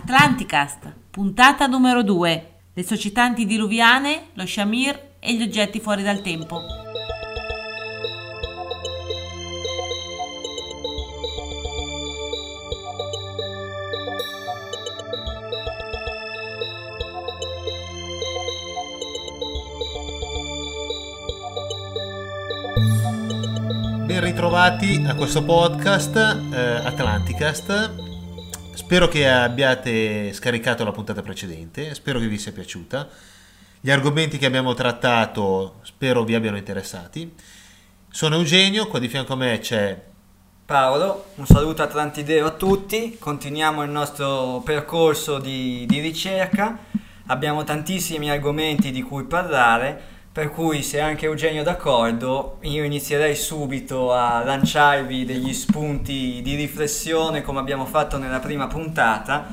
Atlanticast, puntata numero 2. Le società antidiluviane, lo Shamir e gli oggetti fuori dal tempo. Ben ritrovati a questo podcast eh, Atlanticast. Spero che abbiate scaricato la puntata precedente, spero che vi sia piaciuta. Gli argomenti che abbiamo trattato spero vi abbiano interessati. Sono Eugenio, qua di fianco a me c'è Paolo, un saluto atlantideo a tutti, continuiamo il nostro percorso di, di ricerca, abbiamo tantissimi argomenti di cui parlare, per cui se anche Eugenio è d'accordo io inizierei subito a lanciarvi degli spunti di riflessione come abbiamo fatto nella prima puntata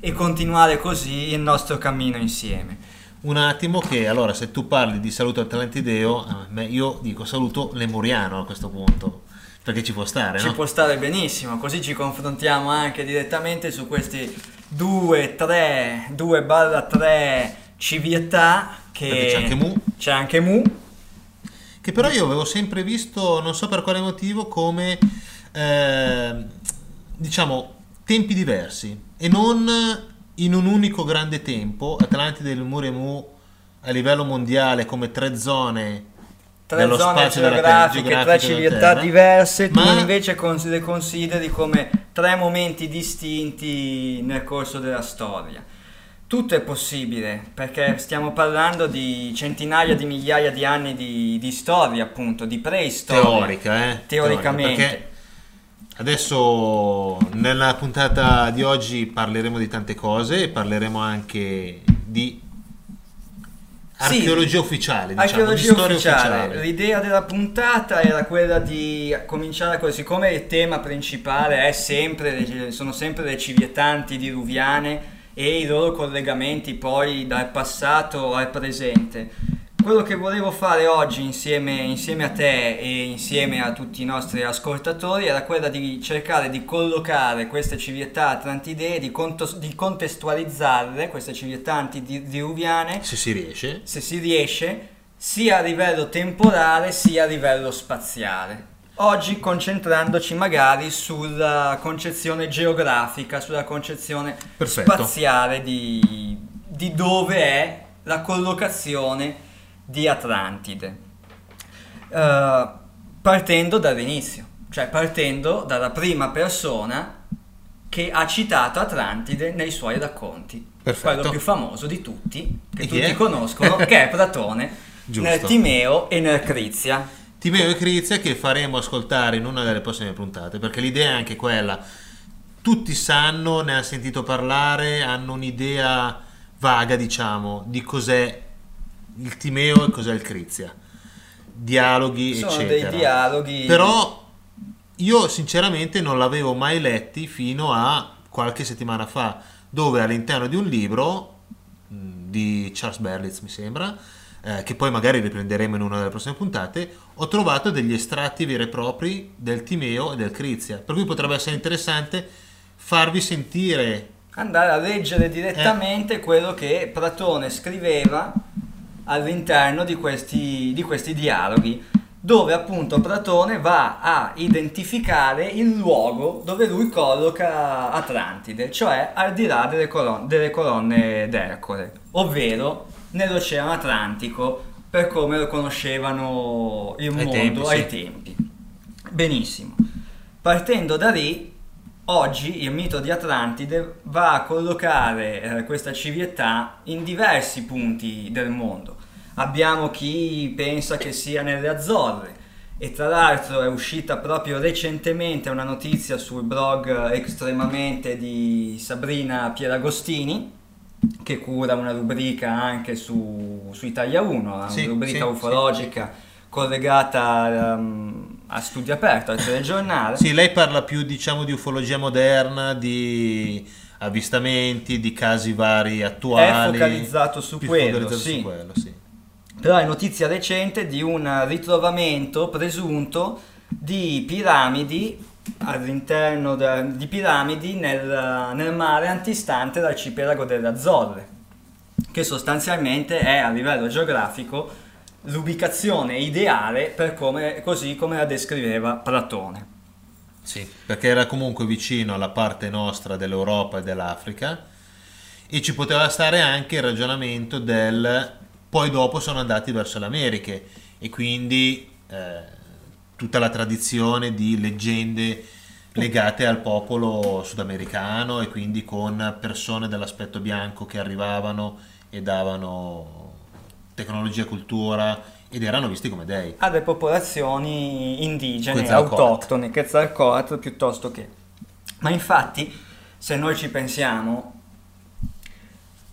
e continuare così il nostro cammino insieme. un attimo che allora se tu parli di saluto atlantideo, a me- io dico saluto lemuriano a questo punto, perché ci può stare, Ci no? può stare benissimo, così ci confrontiamo anche direttamente su questi 2, 3, 2 barra 3 civiltà che Perché c'è anche Mu. c'è anche Mu. Che però io avevo sempre visto, non so per quale motivo, come eh, diciamo tempi diversi e non in un unico grande tempo. Atlantide e Lemur e Mu a livello mondiale come tre zone tre dello zone spazio della Terra- geografiche, tre civiltà Terra. diverse, tu Ma- invece cons- le consideri come tre momenti distinti nel corso della storia. Tutto è possibile perché stiamo parlando di centinaia di migliaia di anni di, di storia, appunto, di preistoria. teorica, eh? Teoricamente. Teorica, adesso nella puntata di oggi parleremo di tante cose, parleremo anche di Sì, archeologia ufficiale, diciamo, di Archeologia storia ufficiale. ufficiale. L'idea della puntata era quella di cominciare così, siccome il tema principale è sempre, sono sempre le civiltà antidiluviane e i loro collegamenti poi dal passato al presente. Quello che volevo fare oggi insieme, insieme a te e insieme a tutti i nostri ascoltatori era quella di cercare di collocare queste civiltà atlantidee, di, conto- di contestualizzarle, queste civiltà antidiluviane, Se si riesce. se si riesce, sia a livello temporale sia a livello spaziale. Oggi concentrandoci magari sulla concezione geografica, sulla concezione Perfetto. spaziale di, di dove è la collocazione di Atlantide. Eh, partendo dall'inizio, cioè partendo dalla prima persona che ha citato Atlantide nei suoi racconti. Perfetto. Quello più famoso di tutti, che E tutti conoscono, che è Platone, Giusto. nel Timeo e nel Crizia. Timeo e Crizia che faremo ascoltare in una delle prossime puntate, perché l'idea è anche quella. Tutti sanno, ne hanno sentito parlare, hanno un'idea vaga, diciamo, di cos'è il Timeo e cos'è il Crizia. Dialoghi, Sono eccetera. dei dialoghi. Però io sinceramente non l'avevo mai letti fino a qualche settimana fa, dove all'interno di un libro mh, di Charles Berlitz, mi sembra, eh, che poi magari riprenderemo in una delle prossime puntate, ho trovato degli estratti veri e propri del Timeo e del Crizia, per cui potrebbe essere interessante farvi sentire andare a leggere direttamente quello che Platone scriveva all'interno di questi, di questi dialoghi, dove appunto Platone va a identificare il luogo dove lui colloca Atlantide, cioè al di là delle, colon- delle colonne d'Ercole, ovvero nell'Oceano Atlantico, per come lo conoscevano il Ai mondo tempi, sì. ai tempi. Benissimo. Partendo da lì, oggi il mito di Atlantide va a collocare eh, questa civiltà in diversi punti del mondo. Abbiamo chi pensa che sia nelle Azzorre e tra l'altro è uscita proprio recentemente una notizia sul blog estremamente di Sabrina Pieragostini che cura una rubrica anche su, su Italia 1, una Sì, rubrica sì, ufologica collegata ehm, a studio aperto al telegiornale. Sì, lei parla più, diciamo, di ufologia moderna, di avvistamenti, di casi vari attuali. È focalizzato su quello, focalizzato sì. su quello, sì. Però è notizia recente di un ritrovamento presunto di piramidi all'interno da- di piramidi nel, nel mare antistante l'arcipelago delle Azzorre, che sostanzialmente è a livello geografico l'ubicazione ideale per come, così come la descriveva Platone. Sì, perché era comunque vicino alla parte nostra dell'Europa e dell'Africa e ci poteva stare anche il ragionamento del poi dopo sono andati verso le Americhe e quindi eh, tutta la tradizione di leggende legate al popolo sudamericano e quindi con persone dell'aspetto bianco che arrivavano e davano tecnologia, cultura ed erano visti come dei. alle popolazioni indigene, Quetzalcoatl. autoctone, Quetzalcoatl piuttosto che. Ma infatti, se noi ci pensiamo,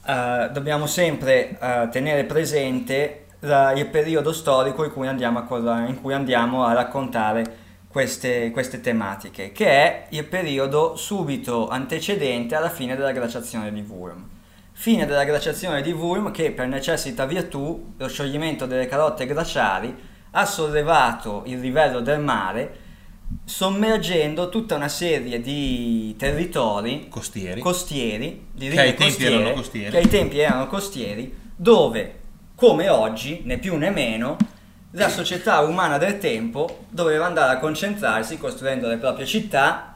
eh, dobbiamo sempre eh, tenere presente la- il periodo storico in cui andiamo a, in cui andiamo a raccontare queste, queste tematiche, che è il periodo subito antecedente alla fine della glaciazione di Wurm. Fine della glaciazione di Wurm che per necessità virtù, lo scioglimento delle calotte glaciali, ha sollevato il livello del mare sommergendo tutta una serie di territori Costieri. costieri, di Che ai costiere, costieri. che ai tempi erano costieri, dove, come oggi, né più né meno, la società umana del tempo doveva andare a concentrarsi costruendo le proprie città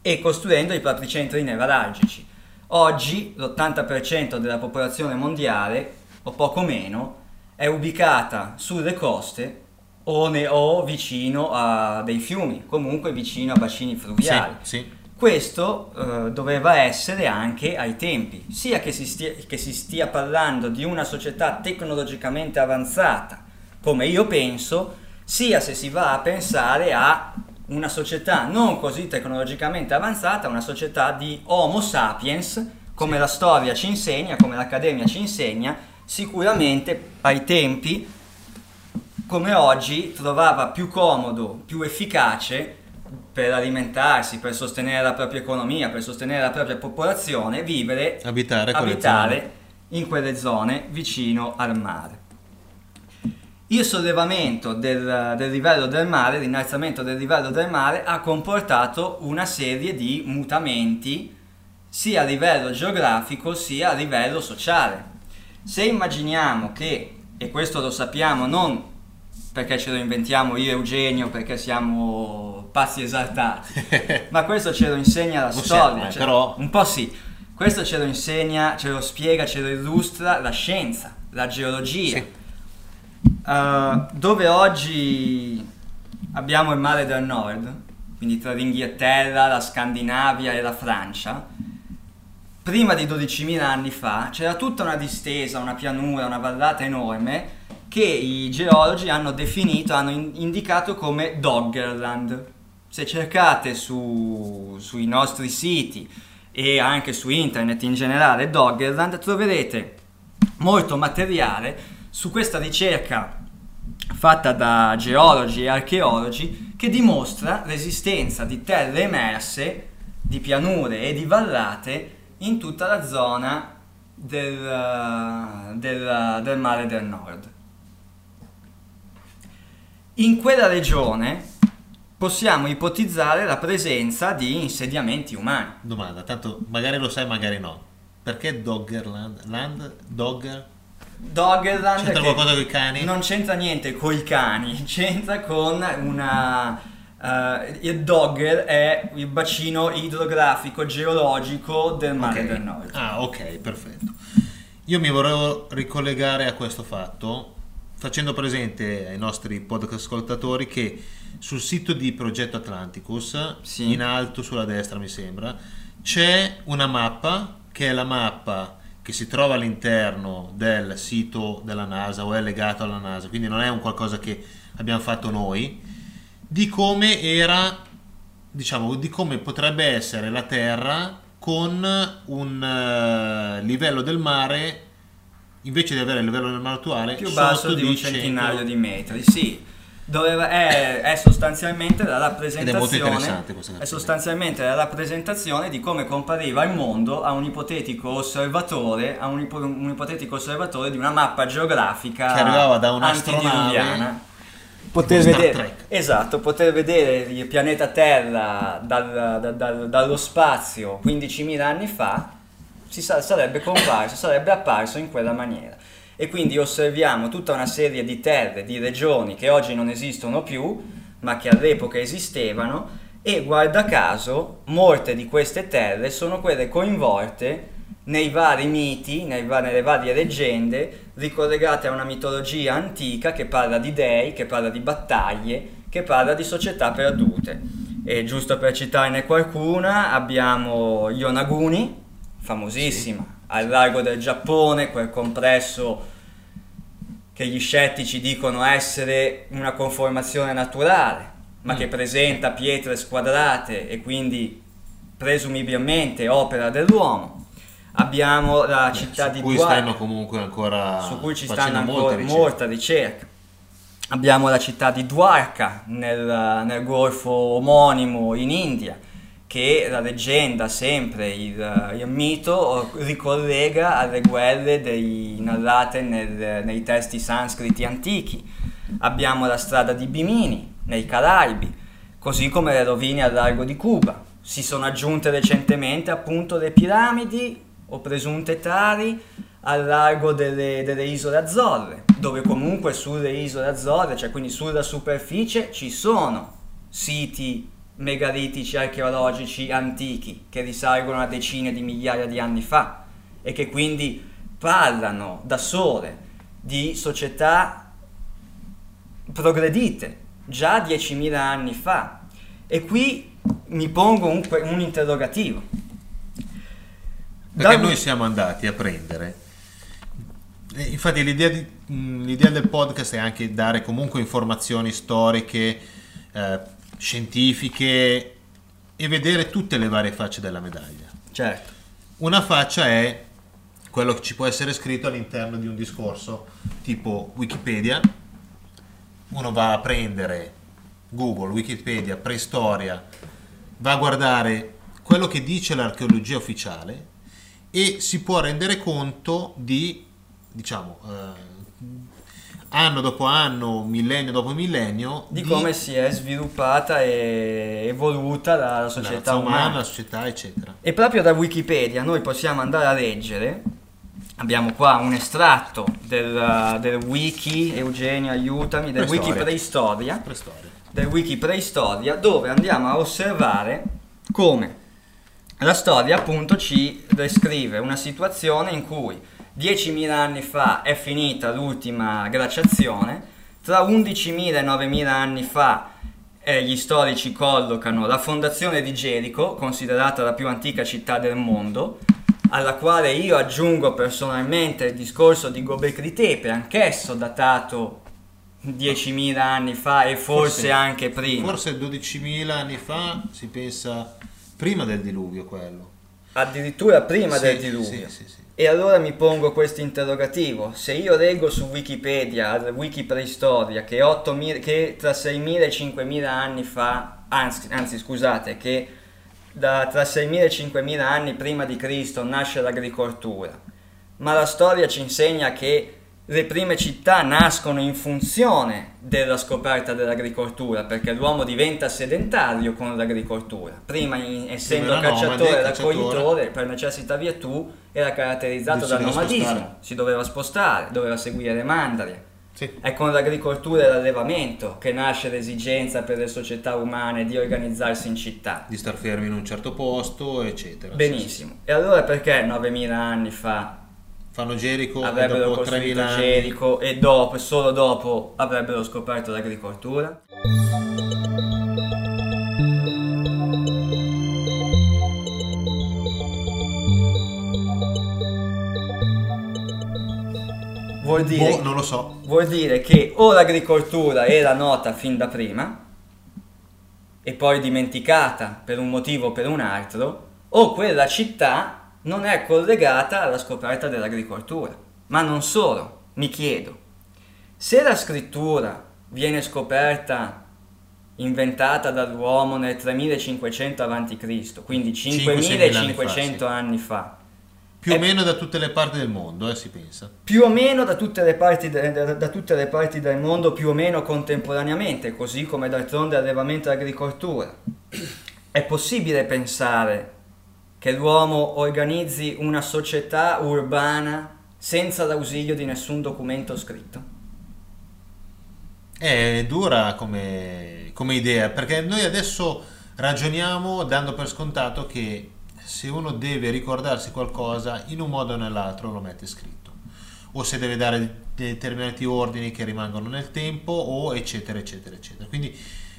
e costruendo i propri centri nevralgici. Oggi l'80% della popolazione mondiale, o poco meno, è ubicata sulle coste o, ne- o vicino a dei fiumi, comunque vicino a bacini Sì, fluviali. sì. Questo eh, doveva essere anche ai tempi, sia che si, stia, che si stia parlando di una società tecnologicamente avanzata, come io penso, sia se si va a pensare a una società non così tecnologicamente avanzata, una società di Homo sapiens, come la storia ci insegna, come l'Accademia ci insegna, sicuramente ai tempi come oggi trovava più comodo, più efficace per alimentarsi, per sostenere la propria economia, per sostenere la propria popolazione, vivere, Abitare abitare in quelle zone vicino al mare. Il sollevamento del, del livello del mare, l'innalzamento del livello del mare ha comportato una serie di mutamenti sia a livello geografico sia a livello sociale. Se immaginiamo che, e questo lo sappiamo non perché ce lo inventiamo io e Eugenio, perché siamo pazzi esaltati, ma questo ce lo insegna la storia. siamo, eh, ce- però- Un po' sì. Questo ce lo insegna, ce lo spiega, ce lo illustra la scienza, la geologia. Sì. Uh, dove oggi abbiamo il mare del nord, quindi tra l'Inghilterra, la Scandinavia e la Francia, prima di 12.000 anni fa c'era tutta una distesa, una pianura, una vallata enorme che i geologi hanno definito, hanno in- indicato come Doggerland. Se cercate su- sui nostri siti e anche su internet in generale Doggerland troverete molto materiale su questa ricerca fatta da geologi e archeologi che dimostra l'esistenza di terre emerse, di pianure e di vallate in tutta la zona del, del- del mare del nord. In quella regione possiamo ipotizzare la presenza di insediamenti umani. Domanda, tanto magari lo sai, magari no. Perché Doggerland? Land? Dogger? Doggerland C'entra qualcosa con i cani? Non c'entra niente con i cani, c'entra con una... eh, il Dogger è il bacino idrografico geologico del mare Ok. del nord. Ah, ok, perfetto. Io mi vorrei ricollegare a questo fatto facendo presente ai nostri podcast ascoltatori che sul sito di Progetto Atlanticus, Sì. in alto sulla destra mi sembra, c'è una mappa che è la mappa che si trova all'interno del sito della NASA o è legato alla NASA, quindi non è un qualcosa che abbiamo fatto noi, di come era, diciamo, di come potrebbe essere la Terra con un eh, livello del mare invece di avere il livello del mare attuale più basso di un 100. centinaio di metri, sì. Doveva- è, è sostanzialmente la rappresentazione è canzone. sostanzialmente la rappresentazione di come compariva il mondo a un ipotetico osservatore a un, ipo- un ipotetico osservatore di una mappa geografica Che arrivava da un'astronave. poter vedere, Trek. esatto, poter vedere il pianeta Terra dal- dal- dal- dallo spazio 15.000 anni fa si sa- sarebbe comparso, sarebbe apparso in quella maniera. E quindi osserviamo tutta una serie di terre, di regioni che oggi non esistono più, ma che all'epoca esistevano, e guarda caso molte di queste terre sono quelle coinvolte nei vari miti, nei nelle varie leggende, ricollegate a una mitologia antica che parla di dei, che parla di battaglie, che parla di società perdute. E giusto per citarne qualcuna, abbiamo Yonaguni, famosissima, al largo del Giappone, quel compresso che gli scettici dicono essere una conformazione naturale, ma Mm. che presenta pietre squadrate e quindi presumibilmente opera dell'uomo. Abbiamo la città su di cui Dwarka, stanno comunque ancora su cui ci stanno ancora ricerche. molta ricerca. Abbiamo la città di Dwarka nel, nel golfo omonimo in India, che la leggenda, sempre il, il mito, ricollega alle guerre dei- narrate nel- nei testi sanscriti antichi. Abbiamo la strada di Bimini nei Caraibi, così come le rovine al largo di Cuba. Si sono aggiunte recentemente appunto le piramidi o presunte tali al largo delle, delle isole Azzorre, dove comunque sulle isole Azzorre, cioè quindi sulla superficie, ci sono siti megalitici archeologici antichi che risalgono a decine di migliaia di anni fa e che quindi parlano da sole di società progredite già 10.000 anni fa. E qui mi pongo un, un interrogativo. Perché Da- noi siamo andati a prendere. eh, Infatti l'idea, di- l'idea del podcast è anche dare comunque informazioni storiche, eh, scientifiche e vedere tutte le varie facce della medaglia. Certo, Una faccia è quello che ci può essere scritto all'interno di un discorso tipo Wikipedia. Uno va a prendere Google, Wikipedia, preistoria, va a guardare quello che dice l'archeologia ufficiale e si può rendere conto di, diciamo, eh, anno dopo anno, millennio dopo millennio, di come si è sviluppata e evoluta la, la la società razza umana. umana, la società, eccetera. E proprio da Wikipedia noi possiamo andare a leggere, abbiamo qua un estratto del, del wiki, Eugenio aiutami, del Preistoria. wiki preistoria, Preistoria. del wiki preistoria, dove andiamo a osservare come la storia appunto ci descrive una situazione in cui 10.000 anni fa è finita l'ultima glaciazione, tra 11.000 e 9.000 anni fa eh, gli storici collocano la fondazione di Gerico, considerata la più antica città del mondo, alla quale io aggiungo personalmente il discorso di Gobekli Tepe, anch'esso datato 10.000 anni fa e forse, Forse- anche prima. Forse 12.000 anni fa si pensa prima del diluvio quello. Addirittura prima Sì, del diluvio. sì, sì. E allora mi pongo questo interrogativo. Se io leggo su Wikipedia, al wiki preistoria, che, 8.000 che tra 6.000 e 5.000 anni fa, anzi, anzi scusate, che da, tra 6.000 e 5.000 anni prima di Cristo nasce l'agricoltura, ma la storia ci insegna che le prime città nascono in funzione della scoperta dell'agricoltura, perché l'uomo diventa sedentario con l'agricoltura. Prima, in- essendo nomade, cacciatore e raccoglitore, per necessità virtù, era caratterizzato dal nomadismo, spostare. si doveva spostare, doveva seguire le mandrie. Sì. È con l'agricoltura e l'allevamento che nasce l'esigenza per le società umane di organizzarsi in città. Di star fermi in un certo posto, eccetera. Benissimo. E allora perché 9.000 anni fa Fanno Gerico e avrebbero dopo 3.000 costruito Gerico e dopo, solo dopo, avrebbero scoperto l'agricoltura? Vuol dire, Boh, non lo so. vuol dire che o l'agricoltura era nota fin da prima e poi dimenticata per un motivo o per un altro, o quella città non è collegata alla scoperta dell'agricoltura. Ma non solo, mi chiedo, se la scrittura viene scoperta, inventata dall'uomo nel 3500 a.C., quindi 5.000 5500 anni fa, Più o meno da tutte le parti del mondo, eh, si pensa. più o meno da tutte, le parti de- da, da tutte le parti del mondo, più o meno contemporaneamente, così come d'altronde allevamento e agricoltura. È possibile pensare che l'uomo organizzi una società urbana senza l'ausilio di nessun documento scritto? È dura come, come idea, perché noi adesso ragioniamo dando per scontato che se uno deve ricordarsi qualcosa, in un modo o nell'altro lo mette scritto. O se deve dare determinati ordini che rimangono nel tempo, o eccetera, eccetera, eccetera. Quindi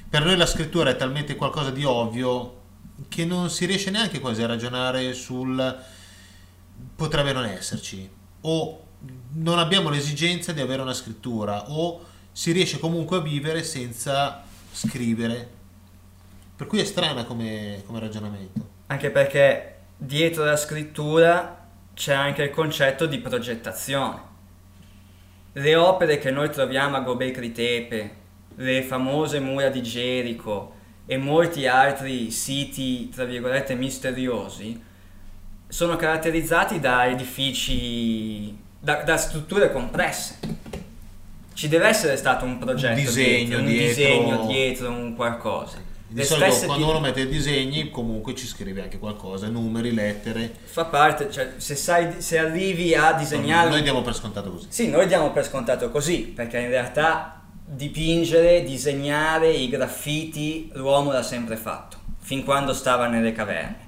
per noi la scrittura è talmente qualcosa di ovvio che non si riesce neanche quasi a ragionare sul potrebbe non esserci o non abbiamo l'esigenza di avere una scrittura o si riesce comunque a vivere senza scrivere per cui è strana come, come ragionamento Anche perché dietro la scrittura c'è anche il concetto di progettazione. Le opere che noi troviamo a Gobekli Tepe, le famose mura di Gerico e molti altri siti, tra virgolette, misteriosi, sono caratterizzati da edifici, da, da strutture complesse. Ci deve essere stato un progetto, Un disegno dietro, un dietro. disegno dietro, un qualcosa. di solito quando uno mette i disegni comunque ci scrive anche qualcosa numeri, lettere fa parte, cioè se, sai, se arrivi a disegnare... noi diamo per scontato così Sì, noi diamo per scontato così, perché in realtà dipingere, disegnare i graffiti l'uomo l'ha sempre fatto, fin quando stava nelle caverne.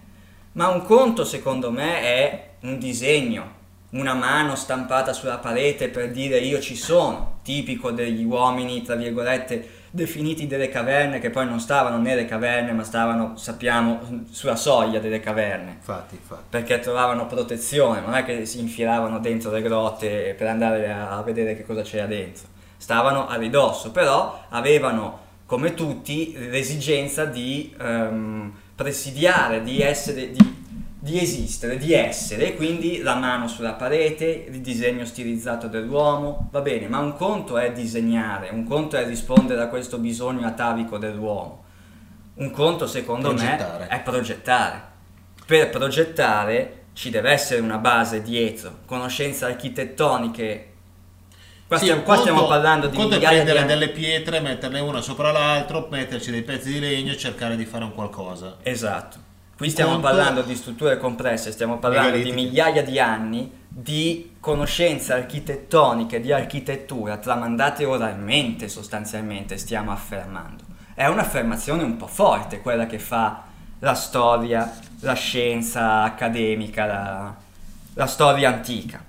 Ma un conto secondo me è un disegno, una mano stampata sulla parete per dire io ci sono, tipico degli uomini, tra virgolette, definiti delle caverne, che poi non stavano nelle caverne, ma stavano, sappiamo, sulla soglia delle caverne infatti, infatti. perché trovavano protezione, non è che si infilavano dentro le grotte per andare a a vedere che cosa c'era dentro, stavano a ridosso, però avevano come tutti l'esigenza di ehm, presidiare, di essere, di, di esistere, di essere, quindi la mano sulla parete, il disegno stilizzato dell'uomo, va bene, ma un conto è disegnare, un conto è rispondere a questo bisogno atavico dell'uomo, un conto secondo Progettare. me è progettare. Per progettare ci deve essere una base dietro, conoscenze architettoniche. Qua, Sì, stiamo, qua stiamo conto- parlando un di conto di prendere anni. delle pietre, metterle una sopra l'altro, metterci dei pezzi di legno e cercare di fare un qualcosa. Esatto. Qui stiamo Conto- parlando di strutture complesse, stiamo parlando di migliaia di anni di conoscenze architettoniche, di architettura tramandate oralmente sostanzialmente, stiamo affermando. È un'affermazione un po' forte quella che fa la storia, la scienza accademica, la, la storia antica.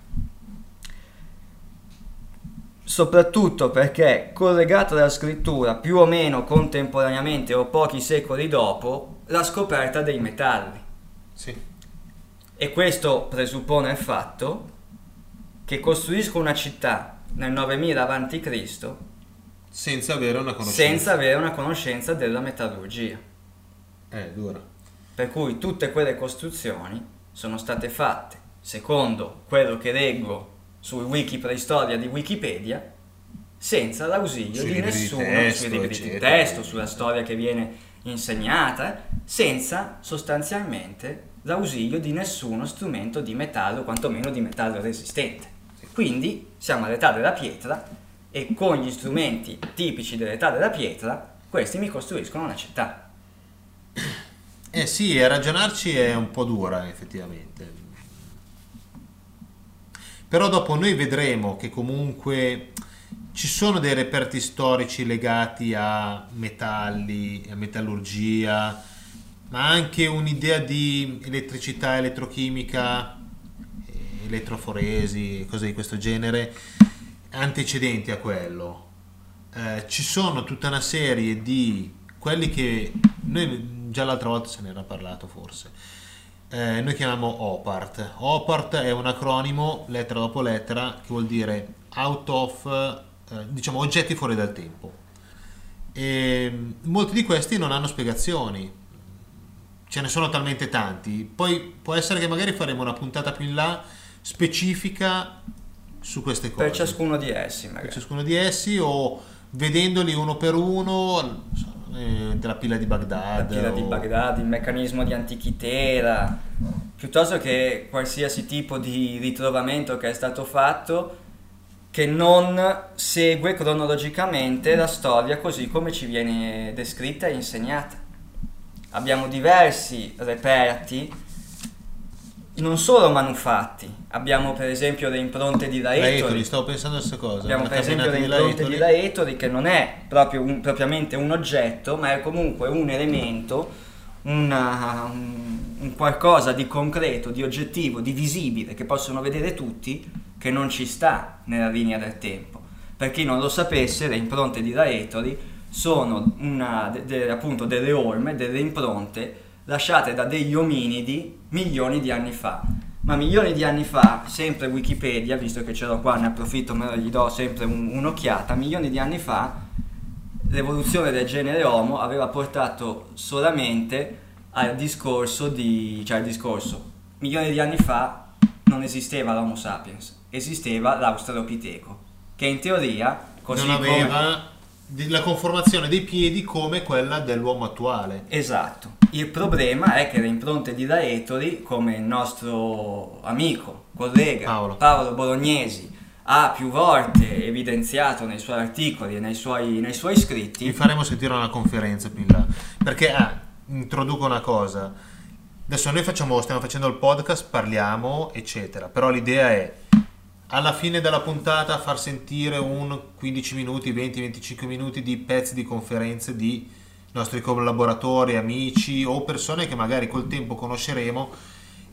Soprattutto perché collegata alla scrittura più o meno contemporaneamente o pochi secoli dopo la scoperta dei metalli. Sì. E questo presuppone il fatto che costruisco una città nel 9000 a.C. Senza avere una conoscenza. senza avere una conoscenza della metallurgia. Eh, dura. Per cui tutte quelle costruzioni sono state fatte secondo quello che leggo sul wiki preistoria di Wikipedia senza l'ausilio Sui di libri di nessuno testo, sui libri di testo, sulla storia che viene insegnata, senza sostanzialmente l'ausilio di nessuno strumento di metallo, quantomeno di metallo resistente. Quindi siamo all'età della pietra e con gli strumenti tipici dell'età della pietra questi mi costruiscono una città. Eh sì, ragionarci è un po' dura effettivamente. Però dopo noi vedremo che comunque ci sono dei reperti storici legati a metalli, a metallurgia, ma anche un'idea di elettricità, elettrochimica, elettroforesi, cose di questo genere, antecedenti a quello. Eh, ci sono tutta una serie di quelli che noi già l'altra volta se ne era parlato forse. Eh, noi chiamiamo OPART. OPART è un acronimo, lettera dopo lettera, che vuol dire out of, eh, diciamo, oggetti fuori dal tempo. E molti di questi non hanno spiegazioni, ce ne sono talmente tanti. Poi può essere che magari faremo una puntata più in là specifica su queste cose Per ciascuno di essi, per magari. ciascuno di essi o vedendoli uno per uno eh, della pila di Baghdad La pila di o- Baghdad, il meccanismo di Antichitera, piuttosto che qualsiasi tipo di ritrovamento che è stato fatto che non segue cronologicamente la storia così come ci viene descritta e insegnata. Abbiamo diversi reperti, non solo manufatti, abbiamo per esempio le impronte di Laetoli. Laetoli, stavo pensando a queste cose. Abbiamo per esempio le impronte di. Laetoli che non è proprio un- propriamente un oggetto, ma è comunque un elemento, una- un, un qualcosa di concreto, di oggettivo, di visibile che possono vedere tutti che non ci sta nella linea del tempo. Per chi non lo sapesse, le impronte di Laetoli sono una, de- de- appunto delle orme, delle impronte lasciate da degli ominidi milioni di anni fa. Ma milioni di anni fa, sempre Wikipedia, visto che ce l'ho qua, ne approfitto, me lo gli do sempre un- un'occhiata, milioni di anni fa l'evoluzione del genere Homo aveva portato solamente al discorso di... cioè al discorso, milioni di anni fa non esisteva l'Homo sapiens, esisteva l'Australopiteco, che in teoria, così non come... aveva di- la conformazione dei piedi come quella dell'uomo attuale. Esatto. Il problema è che le impronte di Laetoli, come il nostro amico, collega Paolo. Bolognesi, ha più volte evidenziato nei suoi articoli e nei suoi, nei suoi Vi scritti, faremo sentire una conferenza più in là. Perché, ah, introduco una cosa. Adesso noi facciamo, stiamo facendo il podcast, parliamo, eccetera. Però l'idea è, alla fine della puntata, far sentire un 15 minuti, 20-25 minuti di pezzi di conferenze di nostri collaboratori, amici o persone che magari col tempo conosceremo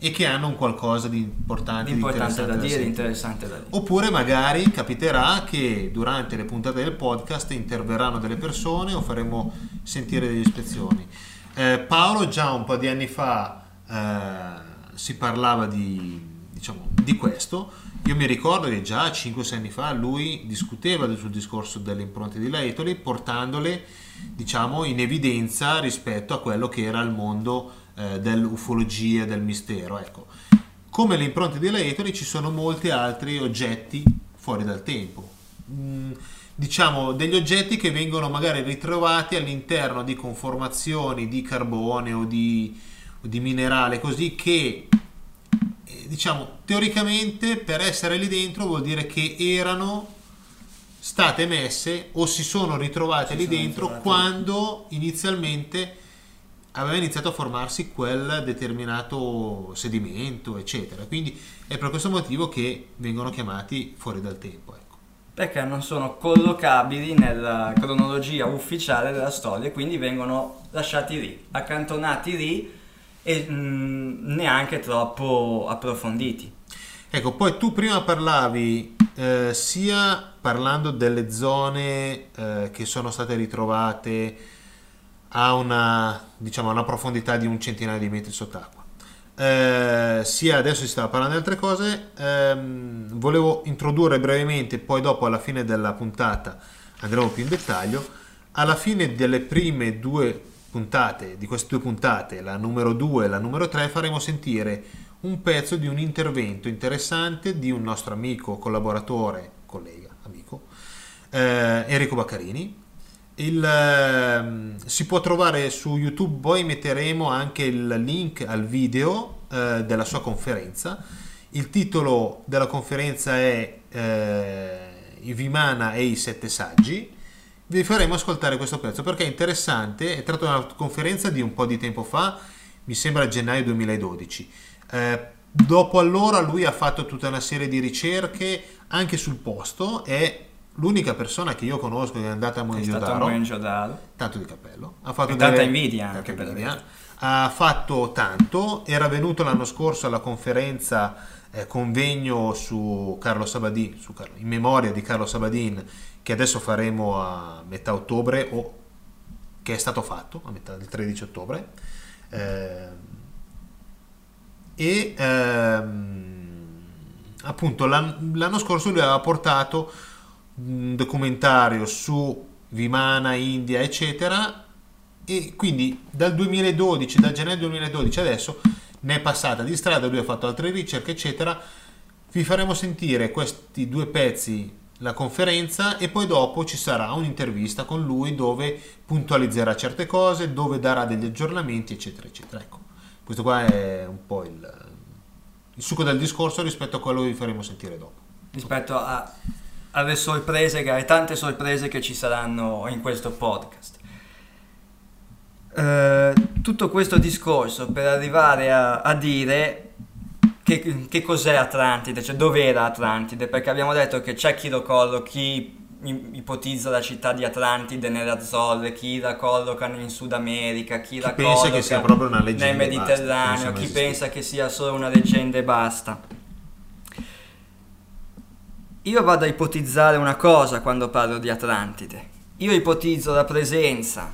e che hanno un qualcosa di importante, di importante da dire, sentire. interessante da dire. Oppure magari capiterà che durante le puntate del podcast interverranno delle persone o faremo sentire delle ispezioni. Eh, Paolo già un po' di anni fa eh, si parlava di, diciamo, di questo. Io mi ricordo che già 5-6 anni fa lui discuteva sul discorso delle impronte di Laetoli portandole diciamo, in evidenza rispetto a quello che era il mondo eh, dell'ufologia, del mistero. Ecco. Come le impronte di Laetoli ci sono molti altri oggetti fuori dal tempo. Mm, diciamo degli oggetti che vengono magari ritrovati all'interno di conformazioni di carbone o di, o di minerale così che eh, diciamo teoricamente per essere lì dentro vuol dire che erano state messe o si sono ritrovate Si lì sono dentro ritrovate. quando inizialmente aveva iniziato a formarsi quel determinato sedimento, eccetera. Quindi è per questo motivo che vengono chiamati fuori dal tempo. Ecco. Perché non sono collocabili nella cronologia ufficiale della storia e quindi vengono lasciati lì, accantonati lì e mm, neanche troppo approfonditi. Ecco, poi tu prima parlavi eh, sia parlando delle zone eh, che sono state ritrovate a una, diciamo, una profondità di un centinaio di metri sott'acqua. Eh, sia adesso si stava parlando di altre cose, ehm, volevo introdurre brevemente, poi dopo alla fine della puntata andremo più in dettaglio. Alla fine delle prime due puntate, di queste due puntate, la numero 2 e la numero 3, faremo sentire un pezzo di un intervento interessante di un nostro amico, collaboratore, collega, amico, eh, Enrico Baccarini. Il, ehm, si può trovare su YouTube, poi metteremo anche il link al video eh, della sua conferenza. Il titolo della conferenza è eh, I Vimana e i sette saggi. Vi faremo ascoltare questo pezzo perché è interessante, è tratto da una conferenza di un po' di tempo fa, mi sembra gennaio 2012. Eh, dopo allora lui ha fatto tutta una serie di ricerche anche sul posto, è l'unica persona che io conosco che è andata a Mohenjo-Daro, tanto di cappello. Ha fatto E tanta delle- invidia tanta anche per invidia. Ha fatto tanto, era venuto l'anno scorso alla conferenza eh, convegno su Carlo Sabadin, su Carlo- in memoria di Carlo Sabadin, che adesso faremo a metà ottobre o che è stato fatto a metà del 13 ottobre. Eh, e ehm, appunto l'an- l'anno scorso lui aveva portato un documentario su Vimana, India, eccetera, e quindi dal 2012, dal gennaio 2012 adesso ne è passata di strada, lui ha fatto altre ricerche, eccetera. Vi faremo sentire questi due pezzi, la conferenza, e poi dopo ci sarà un'intervista con lui dove puntualizzerà certe cose, dove darà degli aggiornamenti, eccetera, eccetera. Ecco, questo qua è un po' il, il succo del discorso rispetto a quello che vi faremo sentire dopo. rispetto a- alle sorprese, alle tante sorprese che ci saranno in questo podcast. Eh, tutto questo discorso per arrivare a, a dire che, che cos'è Atlantide, cioè dov'era Atlantide, perché abbiamo detto che c'è chi lo colloca, chi ipotizza la città di Atlantide nelle Azzorre, chi la collocano in Sud America, chi, la pensa che sia proprio una leggenda nel Mediterraneo, chi pensa che sia solo una leggenda e basta. Io vado a ipotizzare una cosa quando parlo di Atlantide. Io ipotizzo la presenza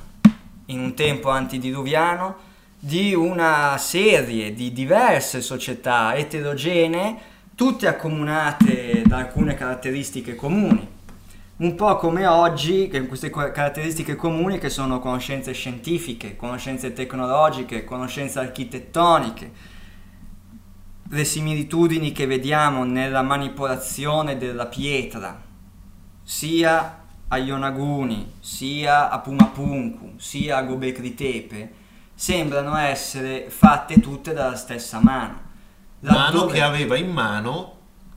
in un tempo antidiluviano di una serie di diverse società eterogenee, tutte accomunate da alcune caratteristiche comuni. Un po' come oggi, che queste caratteristiche comuni che sono conoscenze scientifiche, conoscenze tecnologiche, conoscenze architettoniche, le similitudini che vediamo nella manipolazione della pietra, sia a Yonaguni, sia a Pumapunku, sia a Gobekli Tepe, sembrano essere fatte tutte dalla stessa mano. Mano Laddove- che aveva in mano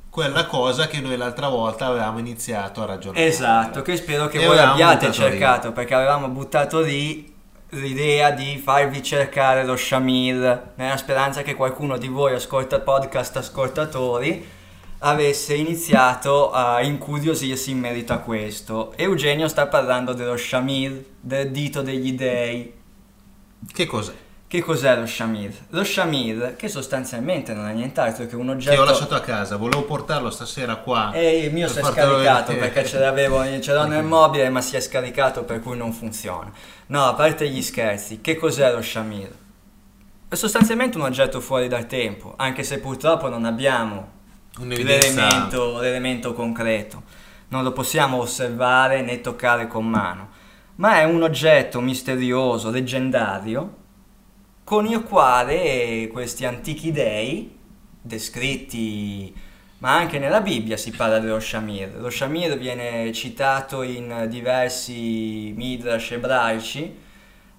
quella cosa che noi l'altra volta avevamo iniziato a ragionare. Esatto, che spero che E voi abbiate buttato lì. cercato, perché avevamo buttato lì l'idea di farvi cercare lo Shamil, nella speranza che qualcuno di voi ascolta podcast ascoltatori avesse iniziato a incuriosirsi in merito a questo. Eugenio sta parlando dello Shamil, del dito degli dei. Che cos'è? Che cos'è lo Shamir? Lo Shamir, che sostanzialmente non è nient'altro che un Che oggetto... ho lasciato a casa, volevo portarlo stasera qua. E il mio si è scaricato vedere. perché ce l'avevo, ce l'ho nel mobile ma si è scaricato per cui non funziona. No, a parte gli scherzi, che cos'è lo Shamir? È sostanzialmente un oggetto fuori dal tempo, anche se purtroppo non abbiamo l'elemento, l'elemento concreto. Non lo possiamo osservare né toccare con mano, ma è un oggetto misterioso, leggendario, con il quale questi antichi dei, descritti, ma anche nella Bibbia si parla dello Shamir. Lo Shamir viene citato in diversi midrash ebraici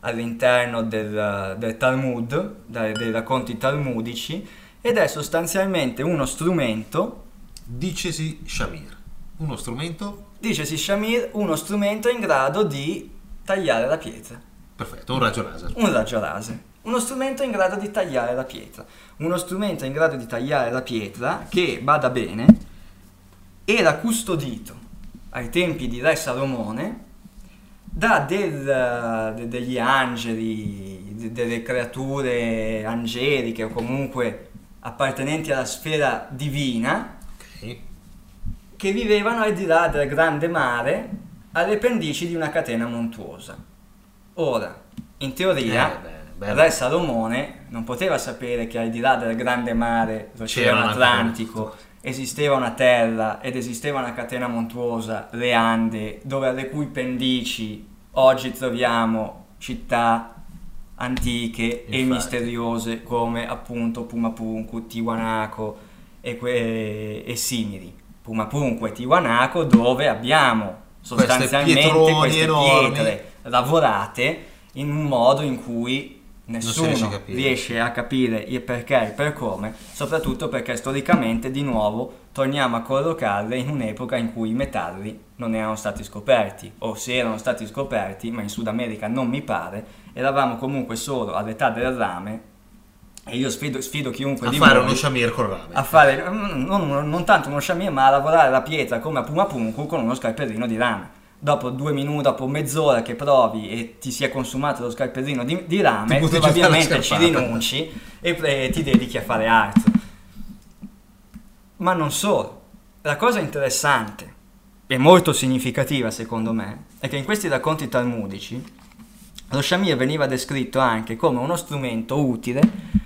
all'interno del, del Talmud, dai- dei racconti talmudici, ed è sostanzialmente uno strumento, Dicesi Shamir, uno strumento dicesi Shamir, uno strumento in grado di tagliare la pietra. perfetto, un raggio laser. Un raggio laser. Uno strumento in grado di tagliare la pietra. Uno strumento in grado di tagliare la pietra che, bada bene, era custodito ai tempi di Re Salomone da del- de- degli angeli, de- delle creature angeliche o comunque appartenenti alla sfera divina Ok. che vivevano al di là del grande mare alle pendici di una catena montuosa. Ora, in teoria, Eh, bello. Re Salomone non poteva sapere che al di là del grande mare, l'Oceano Atlantico, catena. esisteva una terra ed esisteva una catena montuosa, le Ande, dove alle cui pendici oggi troviamo città antiche e Infatti. misteriose come appunto Pumapunku, Tiwanaku e, que- e simili. Pumapunku e Tiwanaku dove abbiamo sostanzialmente queste enormi. pietre lavorate in un modo in cui nessuno riesce a capire. riesce a capire il perché e il per come, soprattutto perché storicamente di nuovo torniamo a collocarle in un'epoca in cui i metalli non erano stati scoperti, o se erano stati scoperti, ma in Sud America non mi pare, eravamo comunque solo all'età del rame e io sfido, sfido chiunque A di fare uno Shamir con rame. a fare mm, non, non tanto uno sciamir ma a lavorare la pietra come a Pumapunku con uno scarpellino di rame dopo due minuti, dopo mezz'ora che provi e ti sia consumato lo scarpellino di, di rame probabilmente ci rinunci e, e ti dedichi a fare altro. Ma non solo la cosa interessante e molto significativa secondo me è che in questi racconti talmudici lo shamir veniva descritto anche come uno strumento utile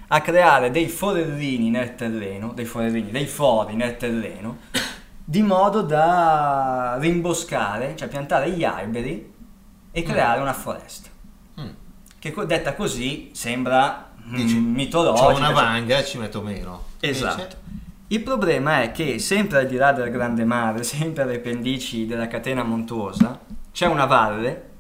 a creare dei forellini nel terreno, dei forellini, dei fori nel terreno, di modo da rimboscare, cioè piantare gli alberi e creare una foresta. Mm. Che detta così sembra mm, Dici, mitologica. C'ho una cioè- vanga e ci metto meno. Esatto. Invece, Il problema è che sempre al di là del grande mare, sempre alle pendici della catena montuosa, c'è una valle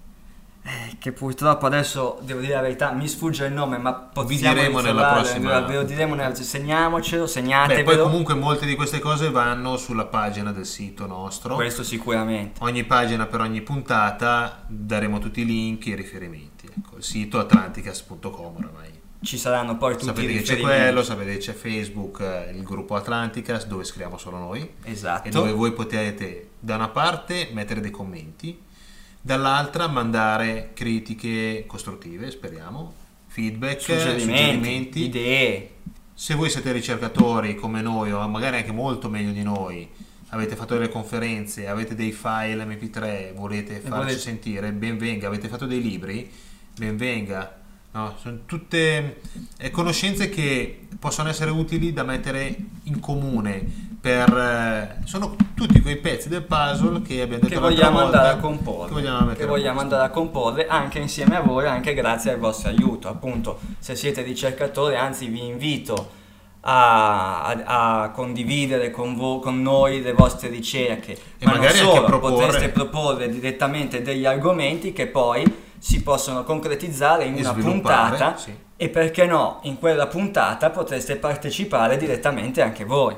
eh, che purtroppo adesso devo dire la verità, mi sfugge il nome, ma possiamo Vi diremo nella prossima- Ve lo diremo nella segniamocelo, Beh, segnatevelo. poi comunque molte di queste cose vanno sulla pagina del sito nostro. Questo sicuramente. Ogni pagina per ogni puntata daremo tutti i link e i riferimenti. Ecco, il sito atlanticas.com oramai. Ci saranno poi tutti Sapete i che c'è riferimenti. quello, sapete che c'è Facebook, eh, il gruppo Atlanticas dove scriviamo solo noi Esatto. e dove voi potete da una parte mettere dei commenti, dall'altra mandare critiche costruttive, speriamo, feedback, suggerimenti, suggerimenti. idee. Se voi siete ricercatori come noi o magari anche molto meglio di noi, avete fatto delle conferenze, avete dei file MP3, volete farci volete- sentire, ben venga, avete fatto dei libri, ben venga. No, sono tutte eh, conoscenze che possono essere utili da mettere in comune per eh, sono tutti quei pezzi del puzzle che abbiamo detto che vogliamo volta, andare a comporre, che vogliamo, che vogliamo andare a comporre anche insieme a voi, anche grazie al vostro aiuto. Appunto, se siete ricercatori, anzi vi invito a, a- a condividere con, vo- con noi le vostre ricerche, E ma magari non anche solo, proporre- potreste proporre direttamente degli argomenti che poi si possono concretizzare in E una puntata sì. E perché no, in quella puntata potreste partecipare direttamente anche voi.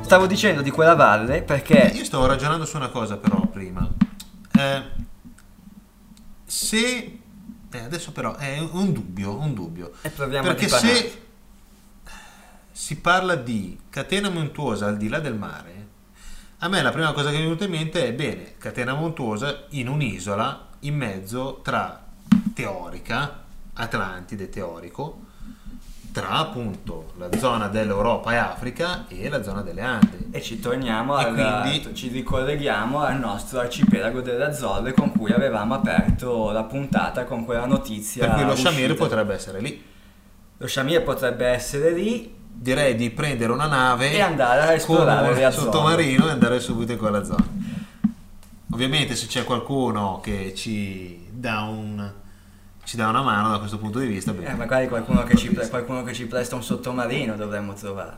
Stavo dicendo di quella valle perché Io stavo ragionando su una cosa però prima. Eh, se... eh, adesso però è un dubbio, un dubbio. E proviamo Perché a se si parla di catena montuosa al di là del mare, a me la prima cosa che mi è venuta in mente è, bene, catena montuosa in un'isola in mezzo tra teorica, Atlantide teorico, tra appunto la zona dell'Europa e Africa e la zona delle Ande. E ci torniamo E al, quindi- ci ricolleghiamo al nostro arcipelago delle Azzorre con cui avevamo aperto la puntata con quella notizia. Per cui lo uscita. Shamir potrebbe essere lì. Lo Shamir potrebbe essere lì Direi di prendere una nave e andare a esplorare le Azzorre. sottomarino e andare subito in quella zona. Ovviamente se c'è qualcuno che ci dà, un, ci dà una mano da questo punto di vista, bene. Eh, magari qualcuno che, ci, pre- qualcuno che ci presta un sottomarino dovremmo trovare.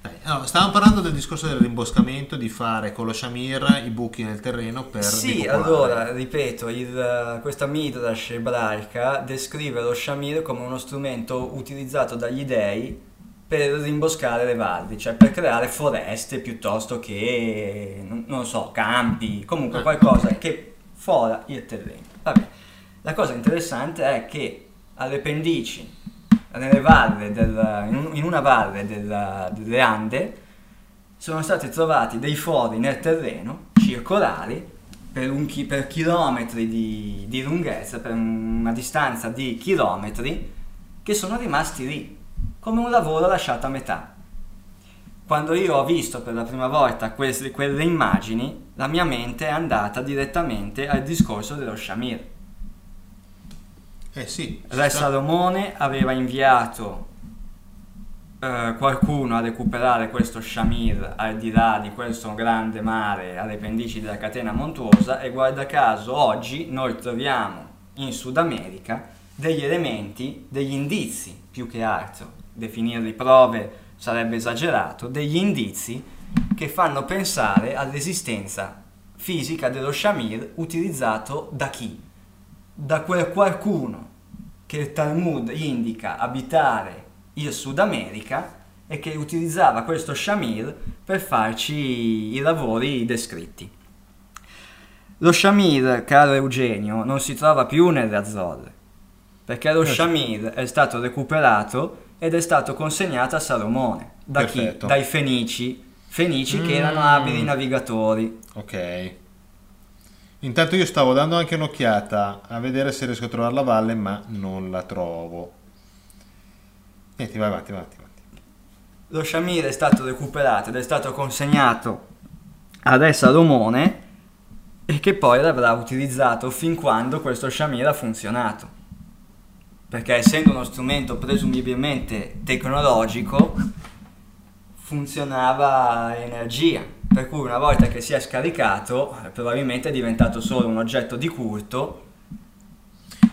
Dai, allora, stavamo parlando del discorso del rimboscamento, di fare con lo Shamir i buchi nel terreno per Sì, allora, ripeto, il- questa midrash ebraica descrive lo shamir come uno strumento utilizzato dagli dei per rimboscare le valli, cioè per creare foreste piuttosto che, non, so, campi, comunque Ah, qualcosa che fora il terreno. Vabbè. La cosa interessante è che alle pendici, nelle valle del- in, un- in una valle del- delle Ande, sono stati trovati dei fori nel terreno circolari per, un per chilometri di, di lunghezza, per una distanza di chilometri, che sono rimasti lì, come un lavoro lasciato a metà. Quando io ho visto per la prima volta queste- quelle immagini, la mia mente è andata direttamente al discorso dello Shamir. Eh sì, Re sta- Salomone aveva inviato eh, qualcuno a recuperare questo Shamir al di là di questo grande mare alle pendici della catena montuosa e guarda caso oggi noi troviamo in Sud America degli elementi, degli indizi più che altro, definirli prove sarebbe esagerato, degli indizi che fanno pensare all'esistenza fisica dello Shamir utilizzato da chi? Da quel qualcuno che il Talmud indica abitare il Sud America e che utilizzava questo Shamir per farci i lavori descritti. Lo Shamir, caro Eugenio, non si trova più nelle Azzorre, perché lo. Shamir è stato recuperato ed è stato consegnato a Salomone. Da chi? Perfetto. Dai Fenici, Fenici che erano Mm. abili navigatori. Ok. Intanto io stavo dando anche un'occhiata a vedere se riesco a trovare la valle, ma non la trovo. Niente, vai avanti, vai avanti. vai avanti. Lo Shamir è stato recuperato ed è stato consegnato a Re Salomone e che poi l'avrà utilizzato fin quando questo Shamir ha funzionato. Perché essendo uno strumento presumibilmente tecnologico, funzionava energia. Per cui una volta che si è scaricato eh, probabilmente è diventato solo un oggetto di culto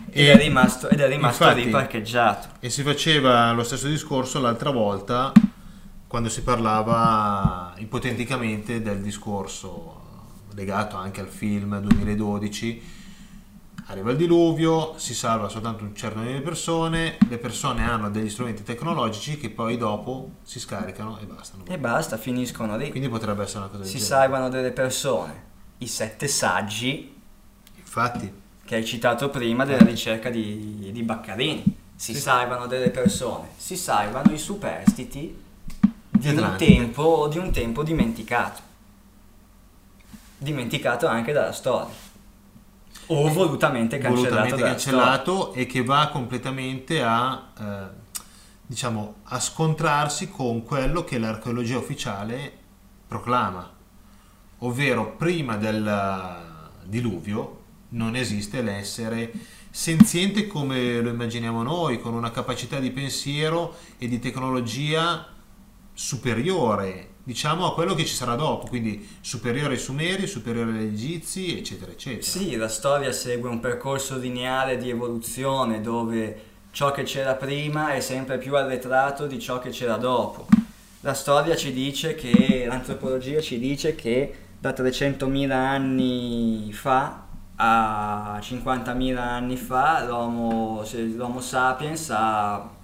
ed è rimasto, ed è rimasto infatti- lì parcheggiato. E si faceva lo stesso discorso l'altra volta quando si parlava ipoteticamente del discorso legato anche al film 2012. Arriva il diluvio, si salva soltanto un certo numero di persone, le persone hanno degli strumenti tecnologici che poi dopo si scaricano e bastano. E basta, finiscono lì. Quindi potrebbe essere una cosa del Si salvano delle persone. I sette saggi Infatti, che hai citato prima della ricerca di, di Baccarini. Si Sì. salvano delle persone, si salvano i superstiti di un, tempo, di un tempo dimenticato. Dimenticato anche dalla storia. O volutamente cancellato volutamente cancellato e che va completamente a, eh, diciamo, a scontrarsi con quello che l'archeologia ufficiale proclama, ovvero prima del diluvio non esiste l'essere senziente come lo immaginiamo noi, con una capacità di pensiero e di tecnologia superiore, diciamo, a quello che ci sarà dopo, quindi superiore ai Sumeri, superiore agli Egizi, eccetera, eccetera. Sì, la storia segue un percorso lineare di evoluzione dove ciò che c'era prima è sempre più arretrato di ciò che c'era dopo. La storia ci dice che, l'antropologia ci dice che da 300.000 anni fa a 50.000 anni fa l'homo, l'homo sapiens ha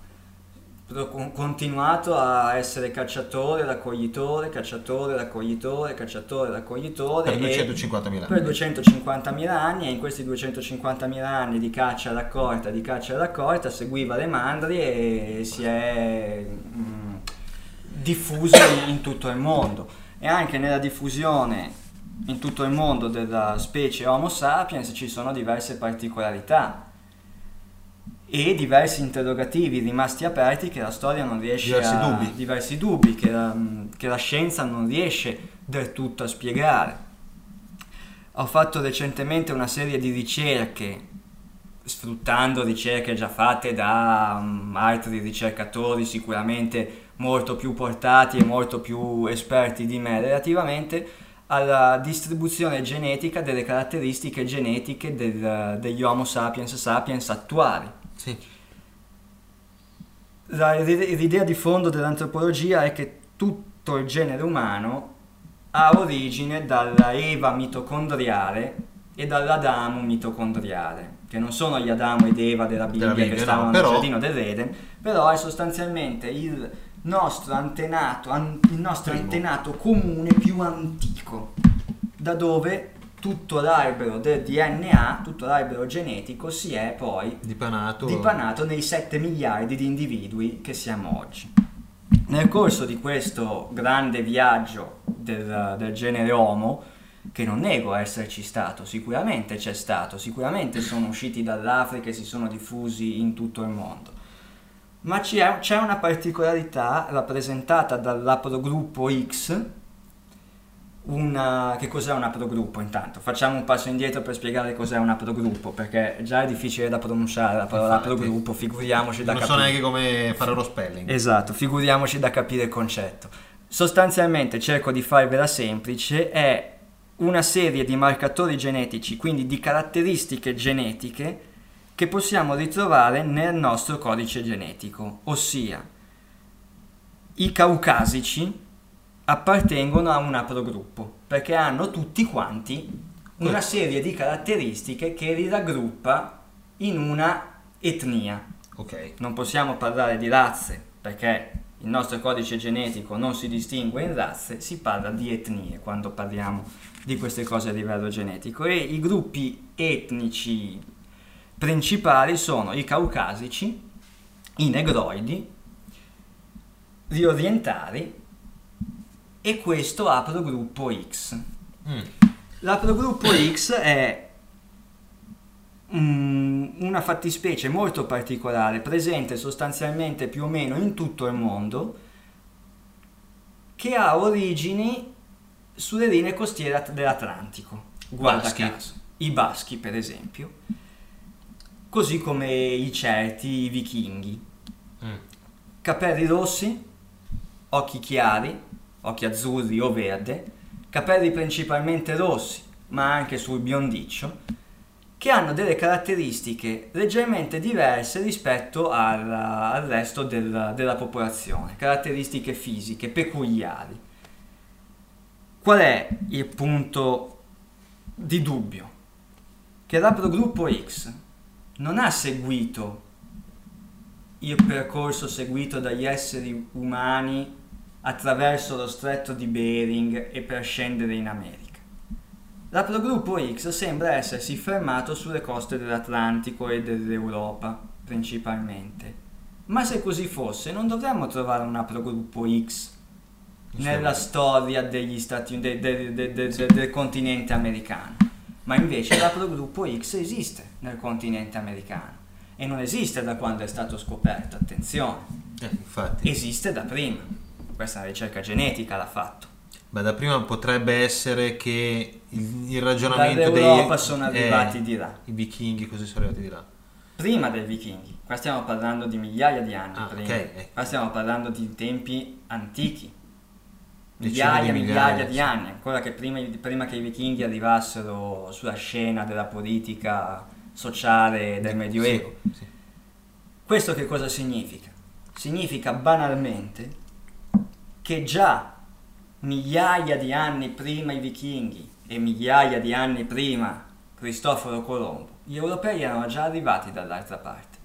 continuato a essere cacciatore, raccoglitore, cacciatore, raccoglitore, cacciatore, raccoglitore. Per e- 250.000 per anni. 250.000 anni e in questi 250.000 anni di caccia raccolta, di caccia raccolta, seguiva le mandrie e si è mm, diffuso in tutto il mondo. E anche nella diffusione in tutto il mondo della specie Homo sapiens ci sono diverse particolarità e diversi interrogativi rimasti aperti che la storia non riesce Diversi a... dubbi. diversi dubbi che la, che la scienza non riesce del tutto a spiegare. Ho fatto recentemente una serie di ricerche, sfruttando ricerche già fatte da mm, altri ricercatori sicuramente molto più portati e molto più esperti di me relativamente alla distribuzione genetica delle caratteristiche genetiche del- degli Homo sapiens sapiens attuali. Sì. La- l'idea di fondo dell'antropologia è che tutto il genere umano ha origine dalla Eva mitocondriale e dall'Adamo mitocondriale, che non sono gli Adamo ed Eva della Bibbia, Bibbia, che no, stavano però- nel giardino dell'Eden, però è sostanzialmente il nostro antenato, an- il nostro Primo. antenato comune più antico, da dove tutto l'albero del DNA, tutto l'albero genetico si è poi Dipanato. dipanato nei 7 miliardi di individui che siamo oggi. Nel corso di questo grande viaggio del, del genere Homo, che non nego esserci stato, sicuramente c'è stato, sicuramente sono usciti dall'Africa e si sono diffusi in tutto il mondo. Ma c'è, c'è una particolarità rappresentata dall'aprogruppo X. Una, che cos'è un aprogruppo intanto? Facciamo un passo indietro per spiegare cos'è un aprogruppo, perché già è difficile da pronunciare la parola Infatti. aprogruppo, figuriamoci da Non so capire. neanche come fare lo spelling. Esatto, figuriamoci da capire il concetto. Sostanzialmente, cerco di farvela semplice, è una serie di marcatori genetici, quindi di caratteristiche genetiche, che possiamo ritrovare nel nostro codice genetico, ossia i caucasici appartengono a un aprogruppo, perché hanno tutti quanti una serie di caratteristiche che li raggruppa in una etnia. Ok. Non possiamo parlare di razze perché il nostro codice genetico non si distingue in razze, si parla di etnie quando parliamo di queste cose a livello genetico e i gruppi etnici principali sono i caucasici, i negroidi, gli orientali e questo aprogruppo X. Mm. L'aprogruppo X è mm, una fattispecie molto particolare, presente sostanzialmente più o meno in tutto il mondo, che ha origini sulle linee costiere at- dell'Atlantico. Guarda Baschi. caso. I baschi, per esempio, così come i certi, i vichinghi. Mm. Capelli rossi, occhi chiari, occhi azzurri o verde, capelli principalmente rossi, ma anche sul biondiccio, che hanno delle caratteristiche leggermente diverse rispetto al, al resto del- della popolazione, caratteristiche fisiche peculiari. Qual è il punto di dubbio? Che l'aprogruppo X non ha seguito il percorso seguito dagli esseri umani attraverso lo stretto di Bering e per scendere in America. L'aprogruppo X sembra essersi fermato sulle coste dell'Atlantico e dell'Europa, principalmente. Ma se così fosse, non dovremmo trovare un aprogruppo X nella storia degli Stati, de- de- de- de- de- del continente americano. Ma invece l'aprogruppo X esiste nel continente americano e non esiste da quando è stato scoperto, attenzione, Eh, infatti. esiste da prima. Questa è una ricerca genetica l'ha fatto. Ma da prima potrebbe essere che il, il ragionamento dei... sono eh, arrivati di là. I vichinghi così sono arrivati di là. Prima dei vichinghi, qua stiamo parlando di migliaia di anni Ah, prima. ok, ecco. Qua stiamo parlando di tempi antichi. Migliaia e migliaia migliaia, di anni, ancora che prima, prima che i vichinghi arrivassero sulla scena della politica sociale del Medioevo. Sì, sì. Questo che cosa significa? Significa banalmente che già migliaia di anni prima i vichinghi e migliaia di anni prima Cristoforo Colombo, gli europei erano già arrivati dall'altra parte.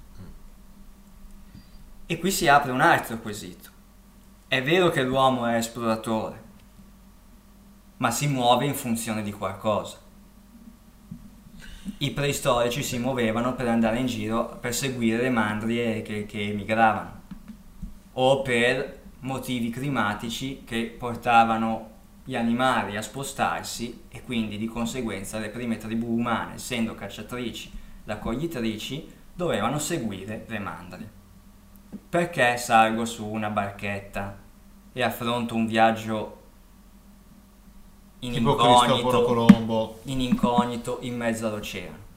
E qui si apre un altro quesito. È vero che l'uomo è esploratore, ma si muove in funzione di qualcosa. I preistorici si muovevano per andare in giro per seguire le mandrie che, che emigravano o per motivi climatici che portavano gli animali a spostarsi e quindi di conseguenza le prime tribù umane, essendo cacciatrici, raccoglitrici, dovevano seguire le mandrie. Perché salgo su una barchetta e affronto un viaggio in Tipo incognito, Colombo, in incognito in mezzo all'oceano?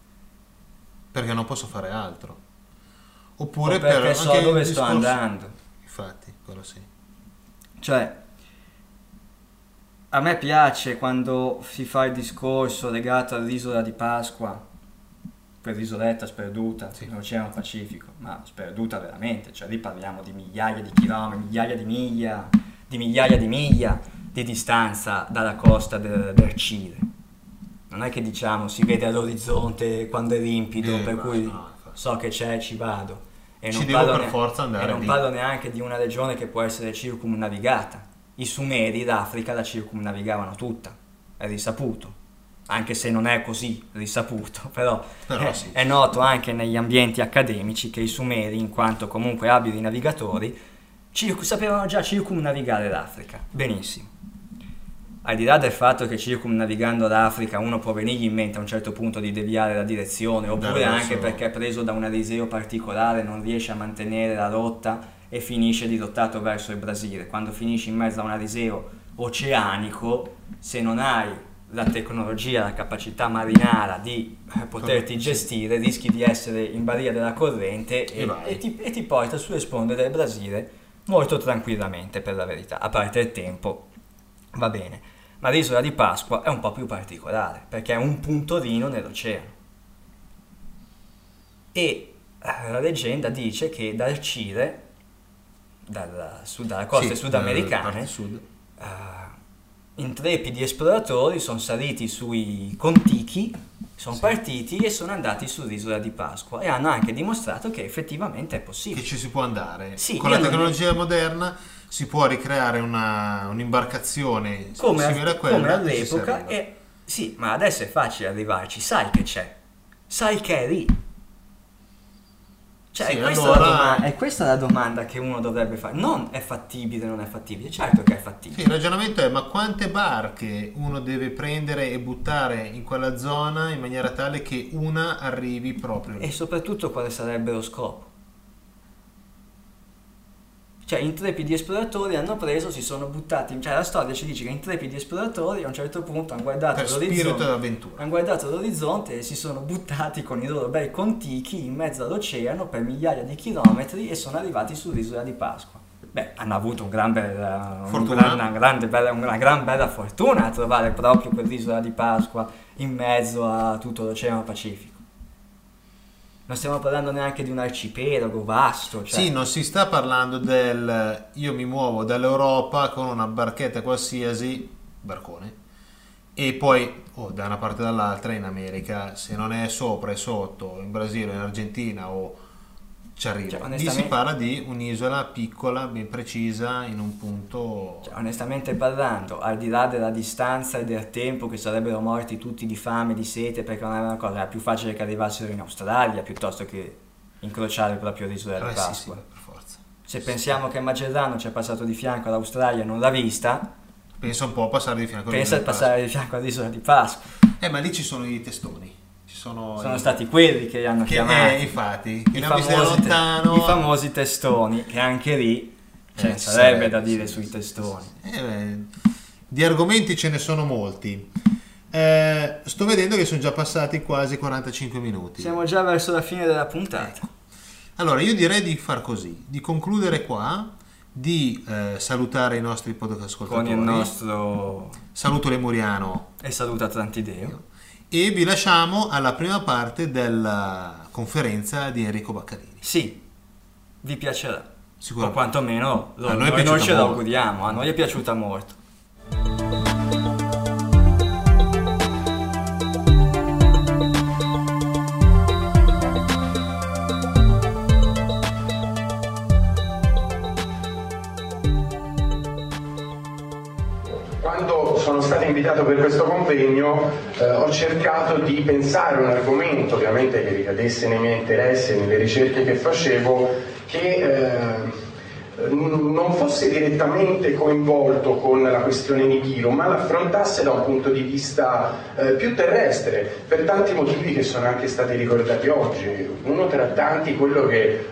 perché non posso fare altro. Oppure O perché per so dove sto discorso- andando. Infatti, quello sì. Cioè, a me piace quando si fa il discorso legato all'isola di Pasqua, per l'isoletta sperduta, Sì. nell'Oceano Pacifico, ma sperduta veramente, cioè lì parliamo di migliaia di chilometri, migliaia di miglia, di migliaia di miglia di distanza dalla costa del, del Cile. Non è che diciamo si vede all'orizzonte quando è limpido, Eh, per cui no, so che c'è, ci vado. E Ci non parlo per ne- forza andare E non parlo neanche di una regione che può essere circumnavigata. I Sumeri d'Africa la circumnavigavano tutta, è risaputo. Anche se non è così risaputo, però, Però è, sì. è noto anche negli ambienti accademici che i Sumeri, in quanto comunque abili navigatori, circu- sapevano già circumnavigare l'Africa. Benissimo. Al di là del fatto che circumnavigando l'Africa uno può venirgli in mente a un certo punto di deviare la direzione, oppure verso- anche perché è preso da un ariseo particolare non riesce a mantenere la rotta e finisce dirottato verso il Brasile. Quando finisci in mezzo a un ariseo oceanico, se non hai la tecnologia, la capacità marinara di eh, poterti gestire, rischi di essere in balia della corrente e, E e ti, e ti porta sulle sponde del Brasile molto tranquillamente per la verità, a parte il tempo va bene. Ma l'isola di Pasqua è un po' più particolare perché è un puntorino nell'oceano. E eh, la leggenda dice che dal Cile, dalla, sud- dalle coste Sì, parti sud. eh, intrepidi esploratori sono saliti sui Contichi, sono Sì. partiti e sono andati sull'isola di Pasqua e hanno anche dimostrato che effettivamente è possibile. Che ci si può andare. Sì, Con la non- tecnologia moderna si può ricreare una, un'imbarcazione come, simile a quella come all'epoca e sì, ma adesso è facile arrivarci, sai che c'è, sai che è lì. Cioè, Sì, è, questa allora- la domanda, è questa la domanda che uno dovrebbe fare. Non è fattibile, non è fattibile. Certo che è fattibile. Sì, il ragionamento è ma quante barche uno deve prendere e buttare in quella zona in maniera tale che una arrivi proprio lì? E soprattutto quale sarebbe lo scopo? Cioè, intrepidi esploratori hanno preso, si sono buttati. Cioè, la storia ci dice che intrepidi esploratori a un certo punto hanno guardato l'orizzonte. Hanno guardato l'orizzonte e si sono buttati con i loro bei contichi in mezzo all'oceano per migliaia di chilometri e sono arrivati sull'isola di Pasqua. beh, hanno avuto un gran bel, un Fortuna. gran- una, grande bella, una gran bella fortuna a trovare proprio quell'isola di Pasqua in mezzo a tutto l'Oceano Pacifico. Non stiamo parlando neanche di un arcipelago vasto. Cioè, Sì, non si sta parlando del io mi muovo dall'Europa con una barchetta qualsiasi, barcone, e poi oh, da una parte o dall'altra in America, se non è sopra e sotto, in Brasile, in Argentina o ci arriva. Cioè, Lì onestamente- si parla di un'isola piccola, ben precisa, in un punto... Cioè, onestamente parlando, al di là della distanza e del tempo che sarebbero morti tutti di fame, di sete, perché non era una cosa, era più facile che arrivassero in Australia piuttosto che incrociare proprio l'isola di Eh, sì, sì, Pasqua. per forza. Se pensiamo che Magellano ci è passato di fianco all'Australia e non l'ha vista, Pensa un po' a passare di fianco pensa all'isola di di passare di fianco all'isola di Pasqua. Pasqua. Eh, ma lì ci sono i testoni. Sono, Sono i- stati quelli che li hanno che, chiamati. eh, infatti, I famosi, te-. I famosi testoni, che anche lì ce ne Eh, sarebbe sarebbe, da dire sì, sui sì, testoni. Eh, beh, di argomenti ce ne sono molti. Eh, sto vedendo che sono già passati quasi 45 minuti. Siamo già verso la fine della puntata. Allora, io direi di far così, di concludere qua, di eh, salutare i nostri podcast ascoltatori. Con il nostro... Saluto Lemuriano E saluta Trantideo. E vi lasciamo alla prima parte della conferenza di Enrico Baccarini. Sì, vi piacerà. O Sicuramente. quantomeno lo- A noi noi, ce molto. l'auguriamo, a noi è piaciuta molto. Invitato per questo convegno eh, ho cercato di pensare un argomento ovviamente che ricadesse nei miei interessi e nelle ricerche che facevo che eh, non fosse direttamente coinvolto con la questione Nibiru ma l'affrontasse da un punto di vista eh, più terrestre per tanti motivi che sono anche stati ricordati oggi. Uno tra tanti quello che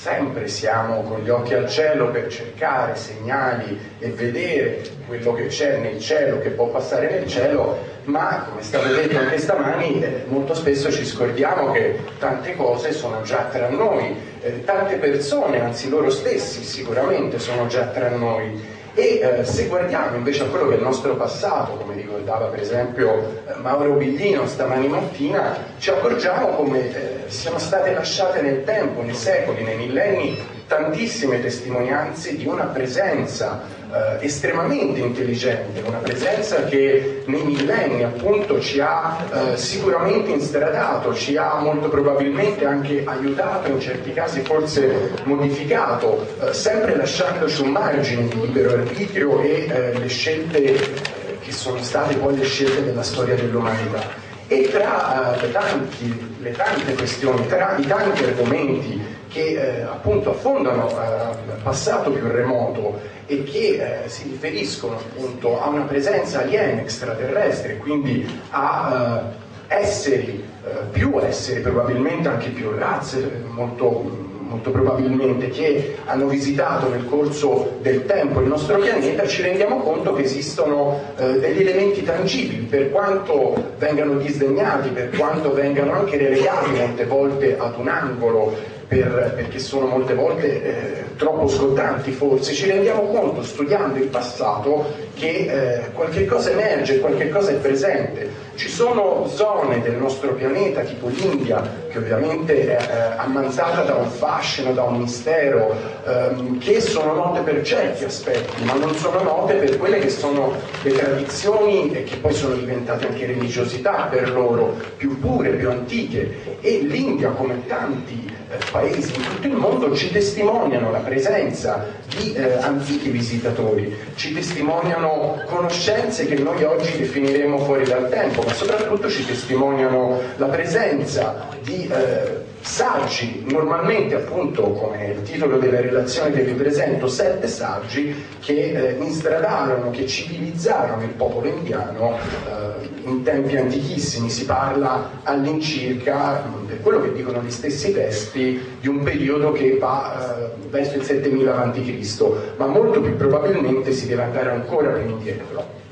sempre siamo con gli occhi al cielo per cercare segnali e vedere quello che c'è nel cielo, che può passare nel cielo, ma come è stato detto anche stamani, eh, molto spesso ci scordiamo che tante cose sono già tra noi, eh, tante persone, anzi loro stessi sicuramente sono già tra noi. E eh, se guardiamo invece a quello che è il nostro passato, come ricordava per esempio eh, Mauro Biglino stamani mattina, ci accorgiamo come eh, siano state lasciate nel tempo, nei secoli, nei millenni, tantissime testimonianze di una presenza eh, estremamente intelligente, una presenza che nei millenni appunto ci ha eh, sicuramente instradato, ci ha molto probabilmente anche aiutato, in certi casi forse modificato, eh, sempre lasciandoci un margine di libero arbitrio e eh, le scelte eh, che sono state poi le scelte della storia dell'umanità. E tra eh, tanti- le tante questioni, tra i tanti argomenti che eh, appunto affondano eh, il passato più remoto e che eh, si riferiscono appunto a una presenza aliena extraterrestre, quindi a eh, esseri, eh, più esseri, probabilmente anche più razze, eh, molto molto probabilmente che hanno visitato nel corso del tempo il nostro pianeta, ci rendiamo conto che esistono eh, degli elementi tangibili, per quanto vengano disdegnati, per quanto vengano anche relegati molte volte ad un angolo, per- perché sono molte volte eh, troppo scottanti forse, ci rendiamo conto studiando il passato che eh, qualche cosa emerge, qualche cosa è presente. Ci sono zone del nostro pianeta, tipo l'India, che ovviamente è eh, ammanzata da un fascino, da un mistero, ehm, che sono note per certi aspetti, ma non sono note per quelle che sono le tradizioni e che poi sono diventate anche religiosità per loro, più pure, più antiche. E l'India, come tanti paesi in tutto il mondo, ci testimoniano la presenza di eh, antichi visitatori, ci testimoniano conoscenze che noi oggi definiremo fuori dal tempo, ma soprattutto ci testimoniano la presenza di eh, saggi, normalmente appunto come il titolo della relazione che vi presento, sette saggi che eh, instradarono, che civilizzarono il popolo indiano eh, in tempi antichissimi, si parla all'incirca, mh, per quello che dicono gli stessi testi, di un periodo che va eh, verso il 7000 a.C., ma molto più probabilmente si deve andare ancora più indietro.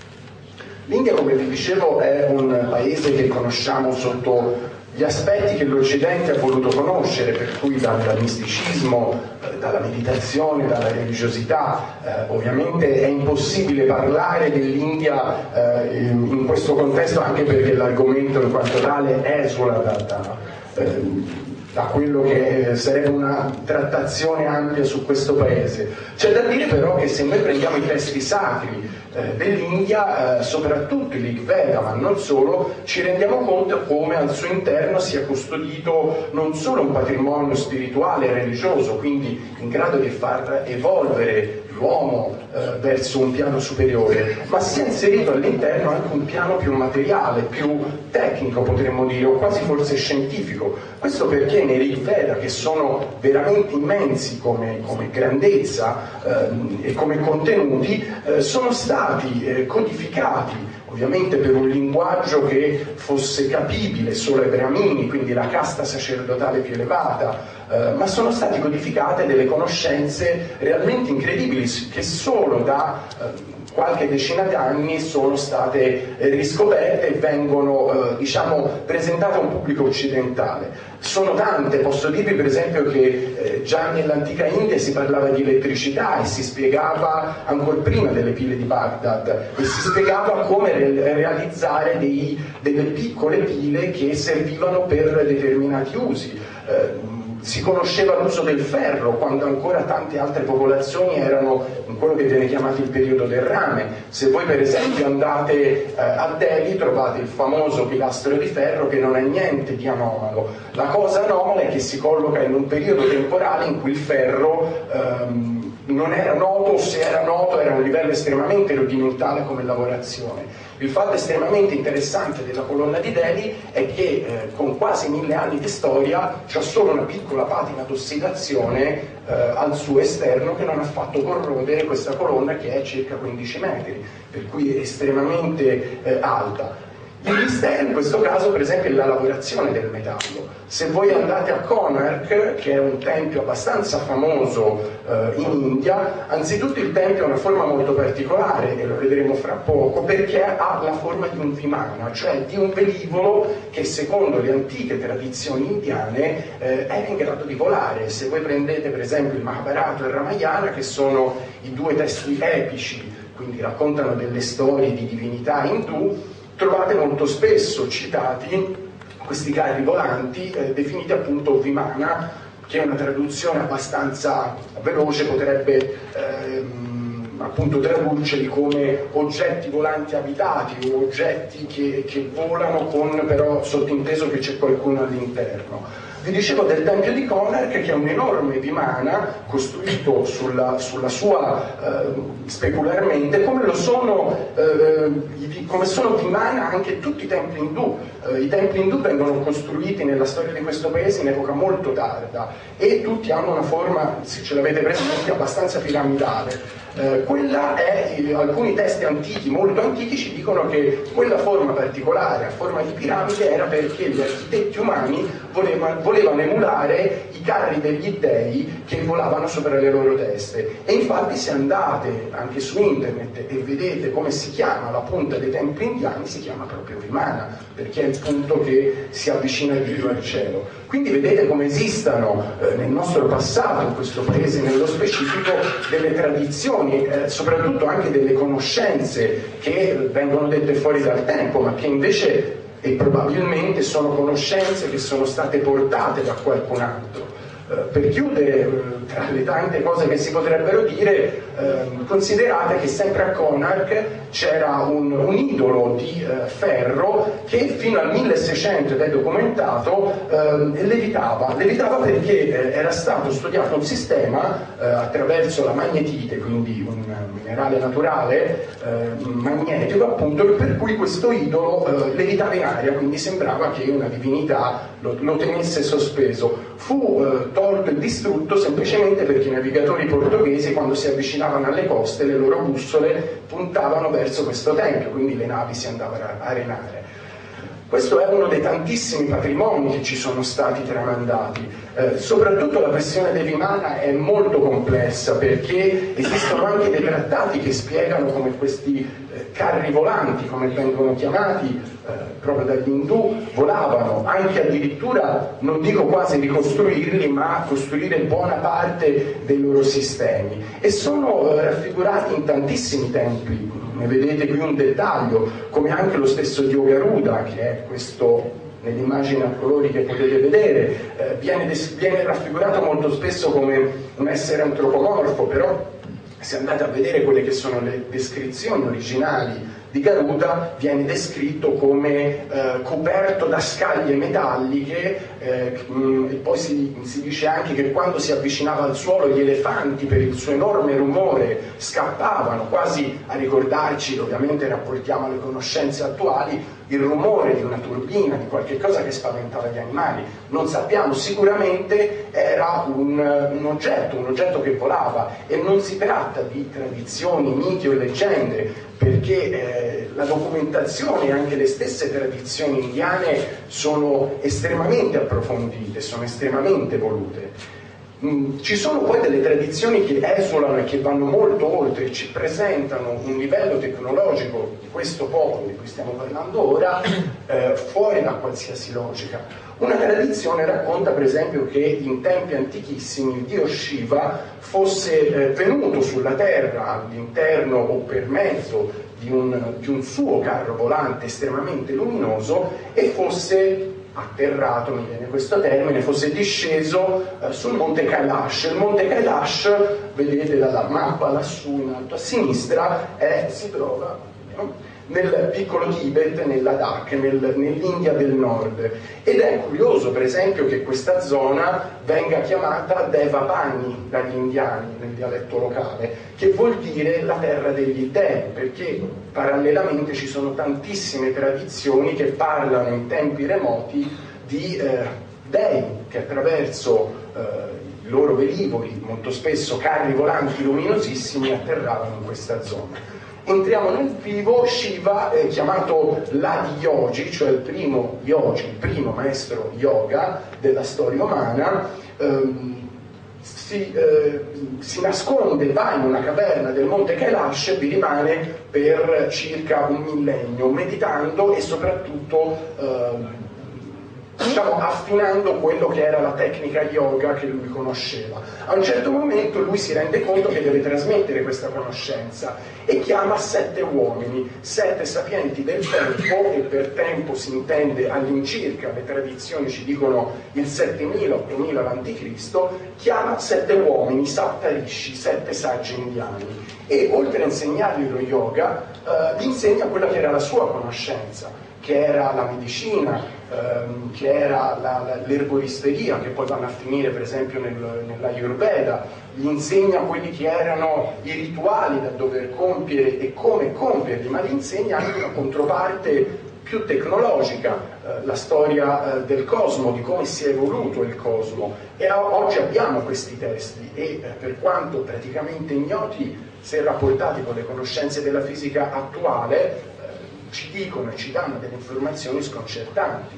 L'India, come vi dicevo, è un paese che conosciamo sotto gli aspetti che l'Occidente ha voluto conoscere, per cui dal, dal misticismo, eh, dalla meditazione, dalla religiosità. Eh, ovviamente è impossibile parlare dell'India eh, in questo contesto anche perché l'argomento in quanto tale esula da, da eh, da quello che sarebbe una trattazione ampia su questo paese. C'è da dire però che se noi prendiamo i testi sacri eh, dell'India, eh, soprattutto il Rig Veda, ma non solo, ci rendiamo conto come al suo interno sia custodito non solo un patrimonio spirituale e religioso, quindi in grado di far evolvere l'uomo eh, verso un piano superiore, ma si è inserito all'interno anche un piano più materiale, più tecnico potremmo dire, o quasi forse scientifico. Questo perché nei Rig Veda, che sono veramente immensi come, come grandezza eh, e come contenuti, eh, sono stati eh, codificati ovviamente per un linguaggio che fosse capibile solo ai bramini, quindi la casta sacerdotale più elevata, eh, ma sono state codificate delle conoscenze realmente incredibili che solo da eh, qualche decina d'anni sono state eh, riscoperte e vengono eh, diciamo, presentate a un pubblico occidentale. Sono tante, posso dirvi per esempio che eh, già nell'antica India si parlava di elettricità e si spiegava ancora prima delle pile di Baghdad e si spiegava come re- realizzare dei, delle piccole pile che servivano per determinati usi. Si conosceva l'uso del ferro quando ancora tante altre popolazioni erano in quello che viene chiamato il periodo del rame. Se voi per esempio andate eh, a Delhi trovate il famoso pilastro di ferro che non è niente di anomalo. La cosa anomala è che si colloca in un periodo temporale in cui il ferro ehm, non era noto o se era noto era a un livello estremamente rudimentale come lavorazione. Il fatto estremamente interessante della colonna di Delhi è che eh, con quasi mille anni di storia c'è solo una piccola patina d'ossidazione eh, al suo esterno che non ha fatto corrodere questa colonna che è circa 15 metri, per cui è estremamente eh, alta. Il mistero in questo caso per esempio è la lavorazione del metallo. Se voi andate a Konark, che è un tempio abbastanza famoso eh, in India, anzitutto il tempio ha una forma molto particolare, e lo vedremo fra poco, perché ha la forma di un vimana, cioè di un velivolo che secondo le antiche tradizioni indiane eh, era in grado di volare. Se voi prendete per esempio il Mahabharata e il Ramayana, che sono i due testi epici, quindi raccontano delle storie di divinità indù, trovate molto spesso citati questi carri volanti eh, definiti appunto Vimana, che è una traduzione abbastanza veloce, potrebbe ehm, appunto tradurceli come oggetti volanti abitati o oggetti che, che volano con però sottinteso che c'è qualcuno all'interno. Vi dicevo del tempio di Konark che è un enorme vimana costruito sulla, sulla sua, eh, specularmente, come lo sono, eh, come sono vimana anche tutti i templi indù. Eh, I templi indù vengono costruiti nella storia di questo paese in epoca molto tarda e tutti hanno una forma, se ce l'avete presente, abbastanza piramidale. Eh, quella è, alcuni testi antichi, molto antichi, ci dicono che quella forma particolare, a forma di piramide, era perché gli architetti umani volevano, volevano emulare i carri degli dei che volavano sopra le loro teste. E infatti se andate anche su internet e vedete come si chiama la punta dei templi indiani, si chiama proprio Vimana, perché è il punto che si avvicina di più al cielo. Quindi vedete come esistano eh, nel nostro passato, in questo paese nello specifico, delle tradizioni, eh, soprattutto anche delle conoscenze che vengono dette fuori dal tempo, ma che invece e probabilmente sono conoscenze che sono state portate da qualcun altro. Eh, per chiudere, eh, tra le tante cose che si potrebbero dire, eh, considerate che sempre a Konark c'era un, un idolo di eh, ferro che fino al 1600, ed è documentato, eh, levitava. Levitava perché era stato studiato un sistema attraverso la magnetite, quindi un minerale naturale magnetico, appunto, per cui questo idolo levitava in aria, quindi sembrava che una divinità lo, lo tenesse sospeso. Fu tolto e distrutto semplicemente perché i navigatori portoghesi quando si avvicinavano alle coste le loro bussole puntavano verso questo tempio, quindi le navi si andavano a arenare. Questo è uno dei tantissimi patrimoni che ci sono stati tramandati. Eh, soprattutto la questione dell'Imana è molto complessa perché esistono anche dei trattati che spiegano come questi eh, carri volanti, come vengono chiamati eh, proprio dagli indù, volavano, anche addirittura, non dico quasi ricostruirli, ma costruire buona parte dei loro sistemi. E sono eh, raffigurati in tantissimi templi, ne vedete qui un dettaglio, come anche lo stesso Dio Garuda, che è questo nell'immagine a colori che potete vedere, eh, viene, des- viene raffigurato molto spesso come un essere antropomorfo, però se andate a vedere quelle che sono le descrizioni originali di Garuda viene descritto come eh, coperto da scaglie metalliche eh, mh, e poi si, si, dice anche che quando si avvicinava al suolo gli elefanti per il suo enorme rumore scappavano, quasi a ricordarci, ovviamente rapportiamo alle conoscenze attuali, il rumore di una turbina, di qualche cosa che spaventava gli animali. Non sappiamo, sicuramente era un, un, oggetto, un oggetto che volava e non si tratta di tradizioni, miti o leggende, perché eh, la documentazione e anche le stesse tradizioni indiane sono estremamente approfondite, sono estremamente volute. Mm, ci sono poi delle tradizioni che esulano e che vanno molto oltre, ci presentano un livello tecnologico di questo popolo di cui stiamo parlando ora eh, fuori da qualsiasi logica. Una tradizione racconta per esempio che in tempi antichissimi il dio Shiva fosse eh, venuto sulla terra all'interno o per mezzo di un, di un suo carro volante estremamente luminoso e fosse atterrato, mi viene questo termine, fosse disceso eh, sul monte Kailash. Il monte Kailash, vedete dalla mappa lassù in alto a sinistra, è, si trova? Nel piccolo Tibet, nella Ladakh, nel, nell'India del nord. Ed è curioso, per esempio, che questa zona venga chiamata Devapani dagli indiani nel dialetto locale, che vuol dire la terra degli dei, perché parallelamente ci sono tantissime tradizioni che parlano in tempi remoti di eh, dei che attraverso eh, i loro velivoli, molto spesso carri volanti luminosissimi, atterravano in questa zona entriamo nel vivo, Shiva è chiamato l'Adi cioè il primo yogi, il primo maestro yoga della storia umana, ehm, si, eh, si, nasconde, va in una caverna del monte Kailash e vi rimane per circa un millennio, meditando e soprattutto eh, diciamo, affinando quello che era la tecnica yoga che lui conosceva. A un certo momento lui si rende conto che deve trasmettere questa conoscenza e chiama sette uomini, sette sapienti del tempo, e per tempo si intende all'incirca, le tradizioni ci dicono il 7000-8000 a.C., chiama sette uomini, Saptarishi, sette saggi indiani, e oltre a insegnargli lo yoga, eh, gli insegna quella che era la sua conoscenza, che era la medicina, ehm, che era l'erboristeria, che poi vanno a finire per esempio nel, nell'Ayurveda, gli insegna quelli che erano i rituali da dover compiere e come compierli, ma gli insegna anche una controparte più tecnologica, eh, la storia eh, del cosmo, di come si è evoluto il cosmo. E oggi abbiamo questi testi e eh, per quanto praticamente ignoti, se rapportati con le conoscenze della fisica attuale, ci dicono e ci danno delle informazioni sconcertanti.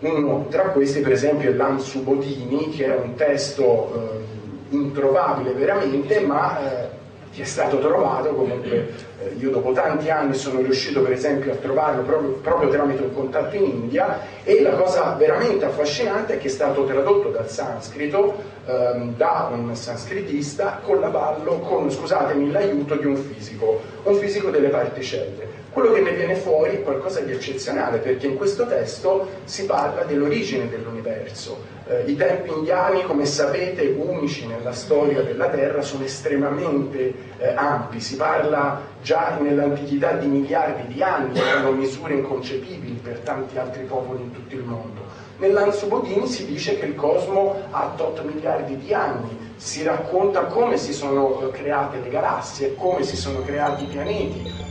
Uno tra questi per esempio è l'Ansubodini, che è un testo eh, introvabile veramente, ma eh, che è stato trovato comunque, eh, io dopo tanti anni sono riuscito per esempio a trovarlo proprio, proprio, tramite un contatto in India e la cosa veramente affascinante è che è stato tradotto dal sanscrito ehm, da un sanskritista con l'avallo, con scusatemi, l'aiuto di un fisico, un fisico delle particelle. Quello che ne viene fuori è qualcosa di eccezionale perché in questo testo si parla dell'origine dell'universo. Eh, I tempi indiani, come sapete, unici nella storia della Terra, sono estremamente eh, ampi. Si parla già nell'antichità di miliardi di anni, erano misure inconcepibili per tanti altri popoli in tutto il mondo. Nell'Ansubodini si dice che il cosmo ha 8 miliardi di anni, si racconta come si sono eh, create le galassie, come si sono creati i pianeti,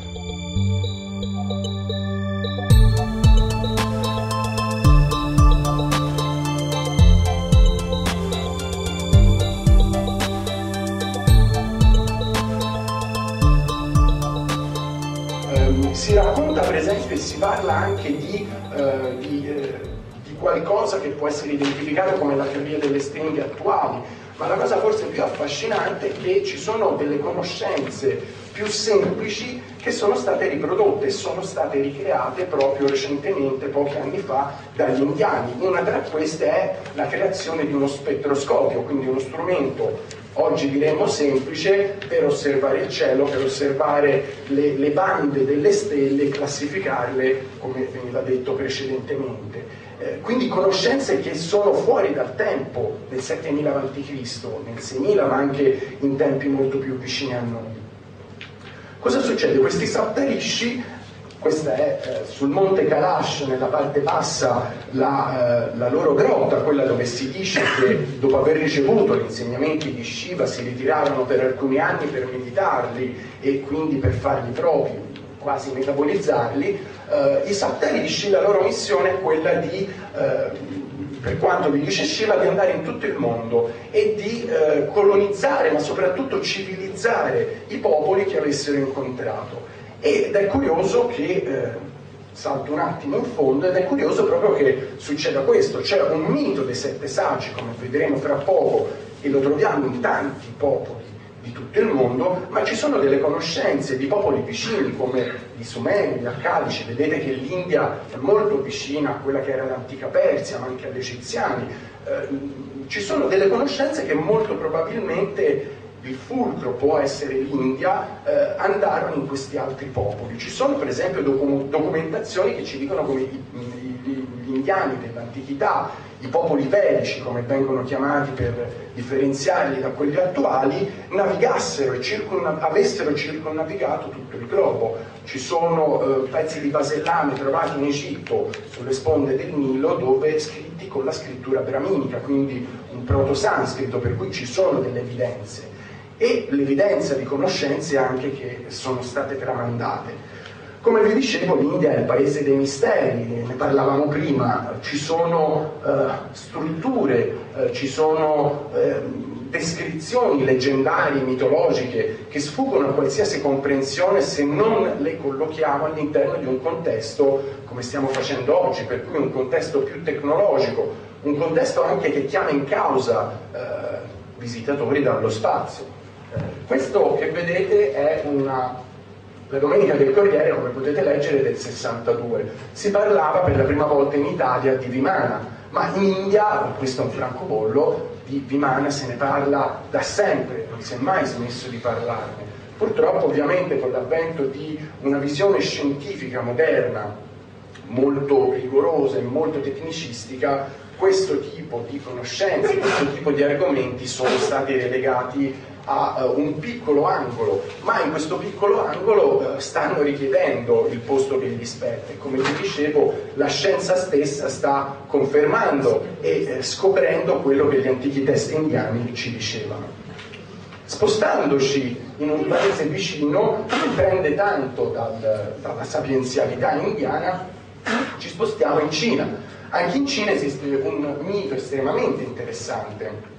si parla anche di, eh, di, eh, di qualcosa che può essere identificato come la teoria delle stringhe attuali, ma la cosa forse più affascinante è che ci sono delle conoscenze più semplici che sono state riprodotte e sono state ricreate proprio recentemente, pochi anni fa, dagli indiani. Una tra queste è la creazione di uno spettroscopio, quindi uno strumento oggi diremmo semplice per osservare il cielo, per osservare le, le bande delle stelle e classificarle come veniva detto precedentemente. Eh, quindi conoscenze che sono fuori dal tempo nel 7000 a.C., nel 6000, ma anche in tempi molto più vicini a noi. Cosa succede? Questi Saptarishi questa è eh, sul monte Kalash, nella parte bassa, la, eh, la, loro grotta, quella dove si dice che dopo aver ricevuto gli insegnamenti di Shiva si ritirarono per alcuni anni per meditarli e quindi per farli propri, quasi metabolizzarli. Eh, I Saptarishi, la loro missione è quella di eh, per quanto vi dice Shiva, di andare in tutto il mondo e di eh, colonizzare, ma soprattutto civilizzare i popoli che avessero incontrato. Ed è curioso che, eh, salto un attimo in fondo, ed è curioso proprio che succeda questo, c'è un mito dei sette saggi, come vedremo fra poco, e lo troviamo in tanti popoli di tutto il mondo, ma ci sono delle conoscenze di popoli vicini come gli Sumeri, gli Accadici, vedete che l'India è molto vicina a quella che era l'antica Persia, ma anche agli egiziani. Eh, ci sono delle conoscenze che molto probabilmente il fulcro può essere l'India, eh, andarono in questi altri popoli. Ci sono per esempio docu- documentazioni che ci dicono come i, i, gli indiani dell'antichità, i popoli vedici, come vengono chiamati per differenziarli da quelli attuali, navigassero e circunna- avessero circonnavigato tutto il globo. Ci sono eh, pezzi di vasellame trovati in Egitto sulle sponde del Nilo dove scritti con la scrittura brahminica, quindi un proto-sanscrito, per cui ci sono delle evidenze e l'evidenza di conoscenze anche che sono state tramandate. Come vi dicevo, l'India è il paese dei misteri, ne parlavamo prima, ci sono eh, strutture, eh, ci sono eh, descrizioni leggendarie, mitologiche, che sfuggono a qualsiasi comprensione se non le collochiamo all'interno di un contesto come stiamo facendo oggi, per cui un contesto più tecnologico, un contesto anche che chiama in causa eh, visitatori dallo spazio. Questo che vedete è una, la domenica del Corriere, come potete leggere, del 62. Si parlava per la prima volta in Italia di Vimana, ma in India, questo è un francobollo, di Vimana se ne parla da sempre, non si è mai smesso di parlarne. Purtroppo ovviamente con l'avvento di una visione scientifica moderna, molto rigorosa e molto tecnicistica, questo tipo di conoscenze, questo tipo di argomenti sono stati relegati a uh, un piccolo angolo, ma in questo piccolo angolo uh, stanno richiedendo il posto che gli spetta e come vi dicevo la scienza stessa sta confermando e eh, scoprendo quello che gli antichi testi indiani ci dicevano. Spostandoci in un paese vicino che prende tanto dal, dalla sapienzialità indiana, ci spostiamo in Cina. Anche in Cina esiste un mito estremamente interessante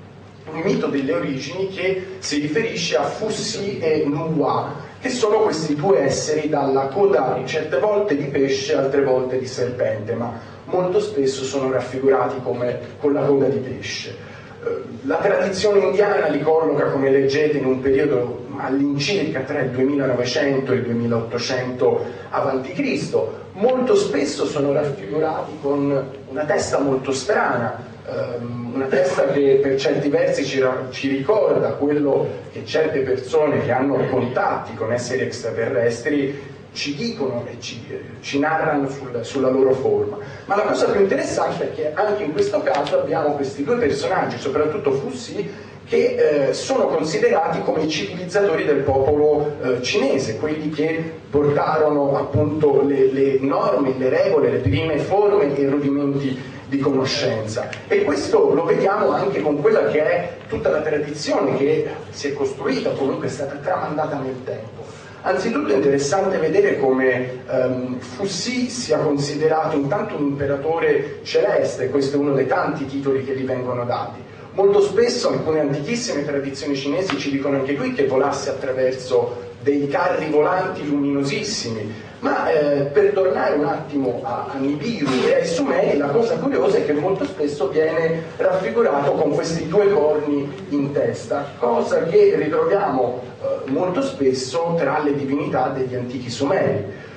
un mito delle origini che si riferisce a Fussi e Nuwa, che sono questi due esseri dalla coda certe volte di pesce, altre volte di serpente, ma molto spesso sono raffigurati come con la coda di pesce. Eh, la tradizione indiana li colloca, come leggete, in un periodo all'incirca tra il 2900 e il 2800 a.C. Molto spesso sono raffigurati con una testa molto strana, Ehm, una testa che per certi versi ci, ci, ricorda quello che certe persone che hanno contatti con esseri extraterrestri ci dicono e ci, ci narrano sul, sulla loro forma. Ma la cosa più interessante è che anche in questo caso abbiamo questi due personaggi, soprattutto Fussi, che eh, sono considerati come i civilizzatori del popolo eh, cinese, quelli che portarono appunto le, le norme, le regole, le prime forme e rudimenti di conoscenza. E questo lo vediamo anche con quella che è tutta la tradizione che si è costruita, comunque è stata tramandata nel tempo. Anzitutto è interessante vedere come um, Fussi sia considerato intanto un imperatore celeste, questo è uno dei tanti titoli che gli vengono dati. Molto spesso alcune antichissime tradizioni cinesi ci dicono anche qui che volasse attraverso dei carri volanti luminosissimi, ma eh, per tornare un attimo a, a Nibiru e ai Sumeri, la cosa curiosa è che molto spesso viene raffigurato con questi due corni in testa, cosa che ritroviamo eh, molto spesso tra le divinità degli antichi Sumeri.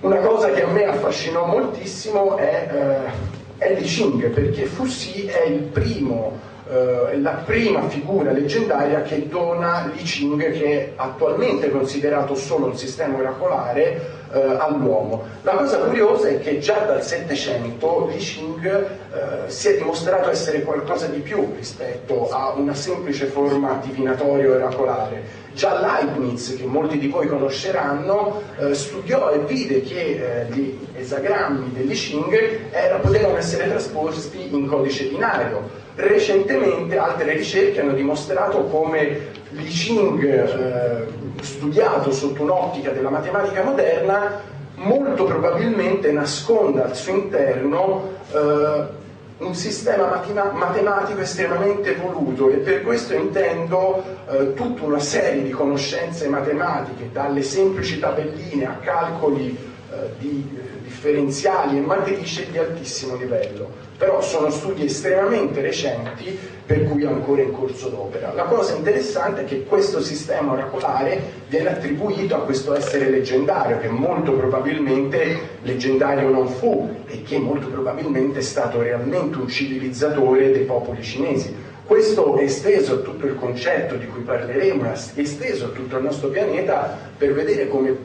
Una cosa che a me affascinò moltissimo è, eh, Li Ching, perché Fuxi è il primo eh, la prima figura leggendaria che dona Li Ching, che è attualmente considerato solo un sistema oracolare, eh, all'uomo. La cosa curiosa è che già dal Settecento Li Ching eh, si è dimostrato essere qualcosa di più rispetto a una semplice forma divinatoria oracolare. Già Leibniz, che molti di voi conosceranno, eh, studiò e vide che eh, gli esagrammi dell'I Ching era, potevano essere trasposti in codice binario Recentemente altre ricerche hanno dimostrato come l'I Ching eh, studiato sotto un'ottica della matematica moderna molto probabilmente nasconda al suo interno eh, un sistema matima- matematico estremamente evoluto e per questo intendo eh, tutta una serie di conoscenze matematiche, dalle semplici tabelline a calcoli di eh, differenziali e matrici di altissimo livello però sono studi estremamente recenti per cui è ancora in corso d'opera. La cosa interessante è che questo sistema oracolare viene attribuito a questo essere leggendario, che molto probabilmente leggendario non fu e che molto probabilmente è stato realmente un civilizzatore dei popoli cinesi. Questo è esteso a tutto il concetto di cui parleremo, è esteso a tutto il nostro pianeta per vedere come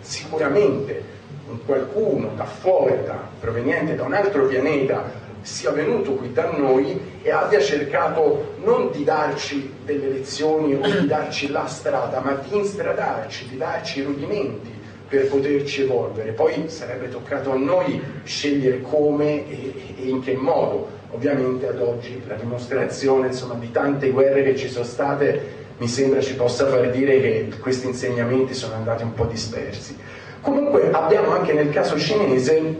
sicuramente qualcuno da fuori, proveniente da un altro pianeta, sia venuto qui da noi e abbia cercato non di darci delle lezioni o di darci la strada, ma di instradarci, di darci i rudimenti per poterci evolvere. Poi sarebbe toccato a noi scegliere come e, e in che modo. Ovviamente ad oggi la dimostrazione insomma, di tante guerre che ci sono state mi sembra ci possa far dire che questi insegnamenti sono andati un po' dispersi. Comunque abbiamo anche nel caso cinese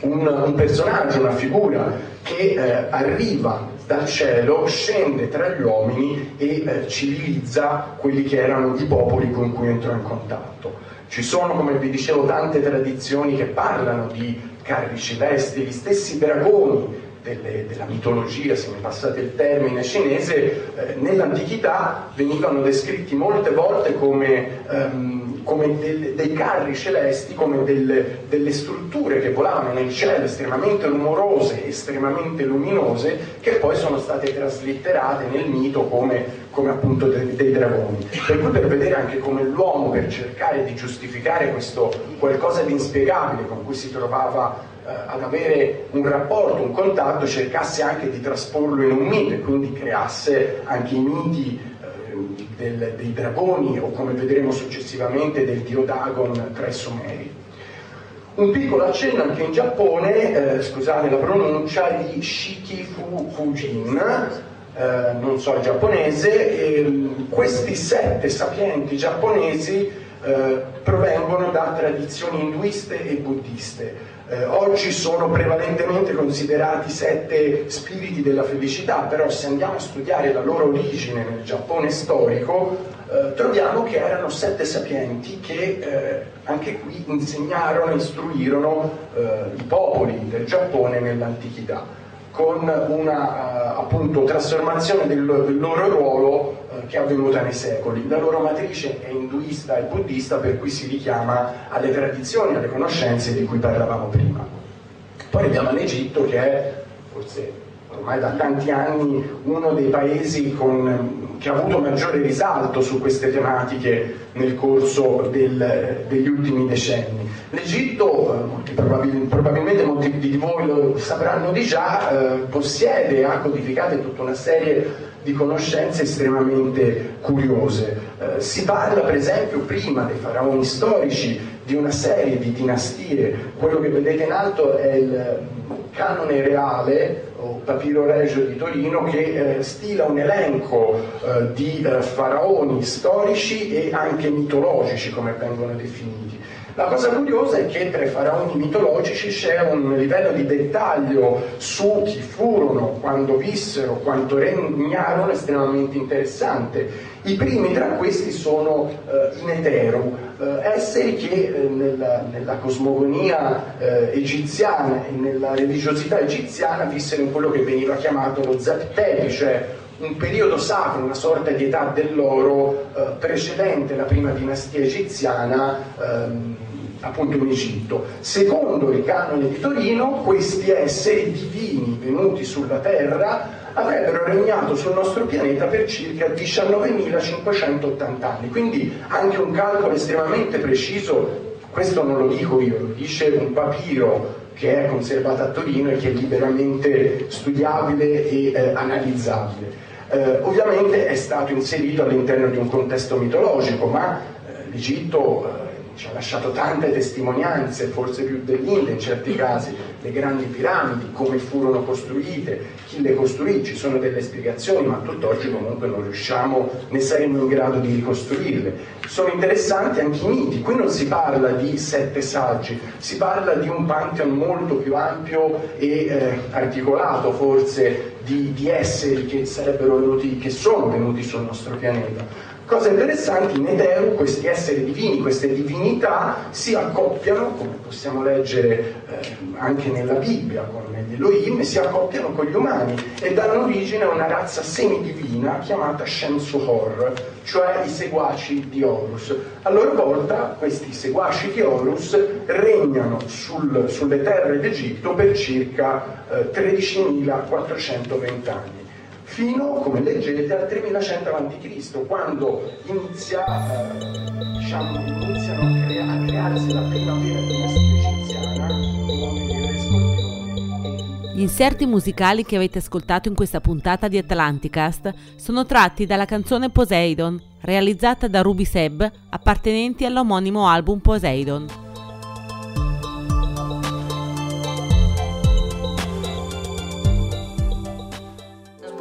un, un personaggio, una figura che eh, arriva dal cielo, scende tra gli uomini e eh, civilizza quelli che erano i popoli con cui entrò in contatto. Ci sono, come vi dicevo, tante tradizioni che parlano di carri celesti, gli stessi dragoni delle, della mitologia, se mi passate il termine cinese, eh, nell'antichità venivano descritti molte volte come... Um, come del, dei carri celesti, come delle, delle, strutture che volavano nel cielo estremamente rumorose, estremamente luminose, che poi sono state traslitterate nel mito come, come appunto dei, dei, dragoni. Per cui per vedere anche come l'uomo, per cercare di giustificare questo qualcosa di inspiegabile con cui si trovava eh, ad avere un rapporto, un contatto, cercasse anche di trasporlo in un mito e quindi creasse anche i miti del, dei dragoni o come vedremo successivamente del dio Dagon tra i Sumeri. Un piccolo accenno anche in Giappone, eh, scusate la pronuncia, di Shikifu Fujin, eh, non so il giapponese, e, questi sette sapienti giapponesi eh, provengono da tradizioni induiste e buddiste. Eh, oggi sono prevalentemente considerati sette spiriti della felicità, però se andiamo a studiare la loro origine nel Giappone storico, eh, troviamo che erano sette sapienti che eh, anche qui insegnarono e istruirono eh, i popoli del Giappone nell'antichità, con una eh, appunto, trasformazione del, del loro ruolo che è avvenuta nei secoli. La loro matrice è induista e buddista, per cui si richiama alle tradizioni, alle conoscenze di cui parlavamo prima. Poi abbiamo l'Egitto che è forse ormai da tanti anni uno dei paesi con, che ha avuto maggiore risalto su queste tematiche nel corso del, degli ultimi decenni. L'Egitto, molti probabil, probabilmente molti di voi lo sapranno di già, eh, possiede, ha codificate tutta una serie di conoscenze estremamente curiose. Eh, si parla per esempio prima dei faraoni storici di una serie di dinastie, quello che vedete in alto è il canone reale o Papiro Regio di Torino che eh, stila un elenco eh, di eh, faraoni storici e anche mitologici come vengono definiti. La cosa curiosa è che tra i faraoni mitologici c'è un livello di dettaglio su chi furono, quando vissero, quanto regnarono estremamente interessante. I primi tra questi sono eh, in Eteru, eh, esseri che eh, nella, nella, cosmogonia eh, egiziana e nella religiosità egiziana vissero in quello che veniva chiamato lo Zeptepi, cioè un periodo sacro, una sorta di età dell'oro eh, precedente la prima dinastia egiziana. Ehm, appunto in Egitto. Secondo il canone di Torino, questi esseri divini venuti sulla terra avrebbero regnato sul nostro pianeta per circa 19.580 anni, quindi anche un calcolo estremamente preciso, questo non lo dico io, lo dice un papiro che è conservato a Torino e che è liberamente studiabile e eh, analizzabile. Eh, ovviamente è stato inserito all'interno di un contesto mitologico, ma eh, l'Egitto eh, ci ha lasciato tante testimonianze, forse più dell'Inde in certi casi, le grandi piramidi, come furono costruite, chi le costruì, ci sono delle spiegazioni, ma tutt'oggi comunque non riusciamo né saremo in grado di ricostruirle. Sono interessanti anche i miti, qui non si parla di sette saggi, si parla di un pantheon molto più ampio e eh, articolato forse di, di esseri che venuti, che sono venuti sul nostro pianeta. Cosa interessante, in Eteru questi esseri divini, queste divinità si accoppiano, come possiamo leggere eh, anche nella Bibbia, con gli Elohim, si accoppiano con gli umani e danno origine a una razza semidivina chiamata Shem Suhor, cioè i seguaci di Horus. A loro volta questi seguaci di Horus regnano sul, sulle terre d'Egitto per circa eh, 13.420 anni fino, come leggete, al 3100 a.C., quando inizia, eh, diciamo, iniziano a, crea- a, crearsi la prima vera dinastia egiziana, gli inserti musicali che avete ascoltato in questa puntata di Atlanticast sono tratti dalla canzone Poseidon, realizzata da Ruby Seb, appartenenti all'omonimo album Poseidon.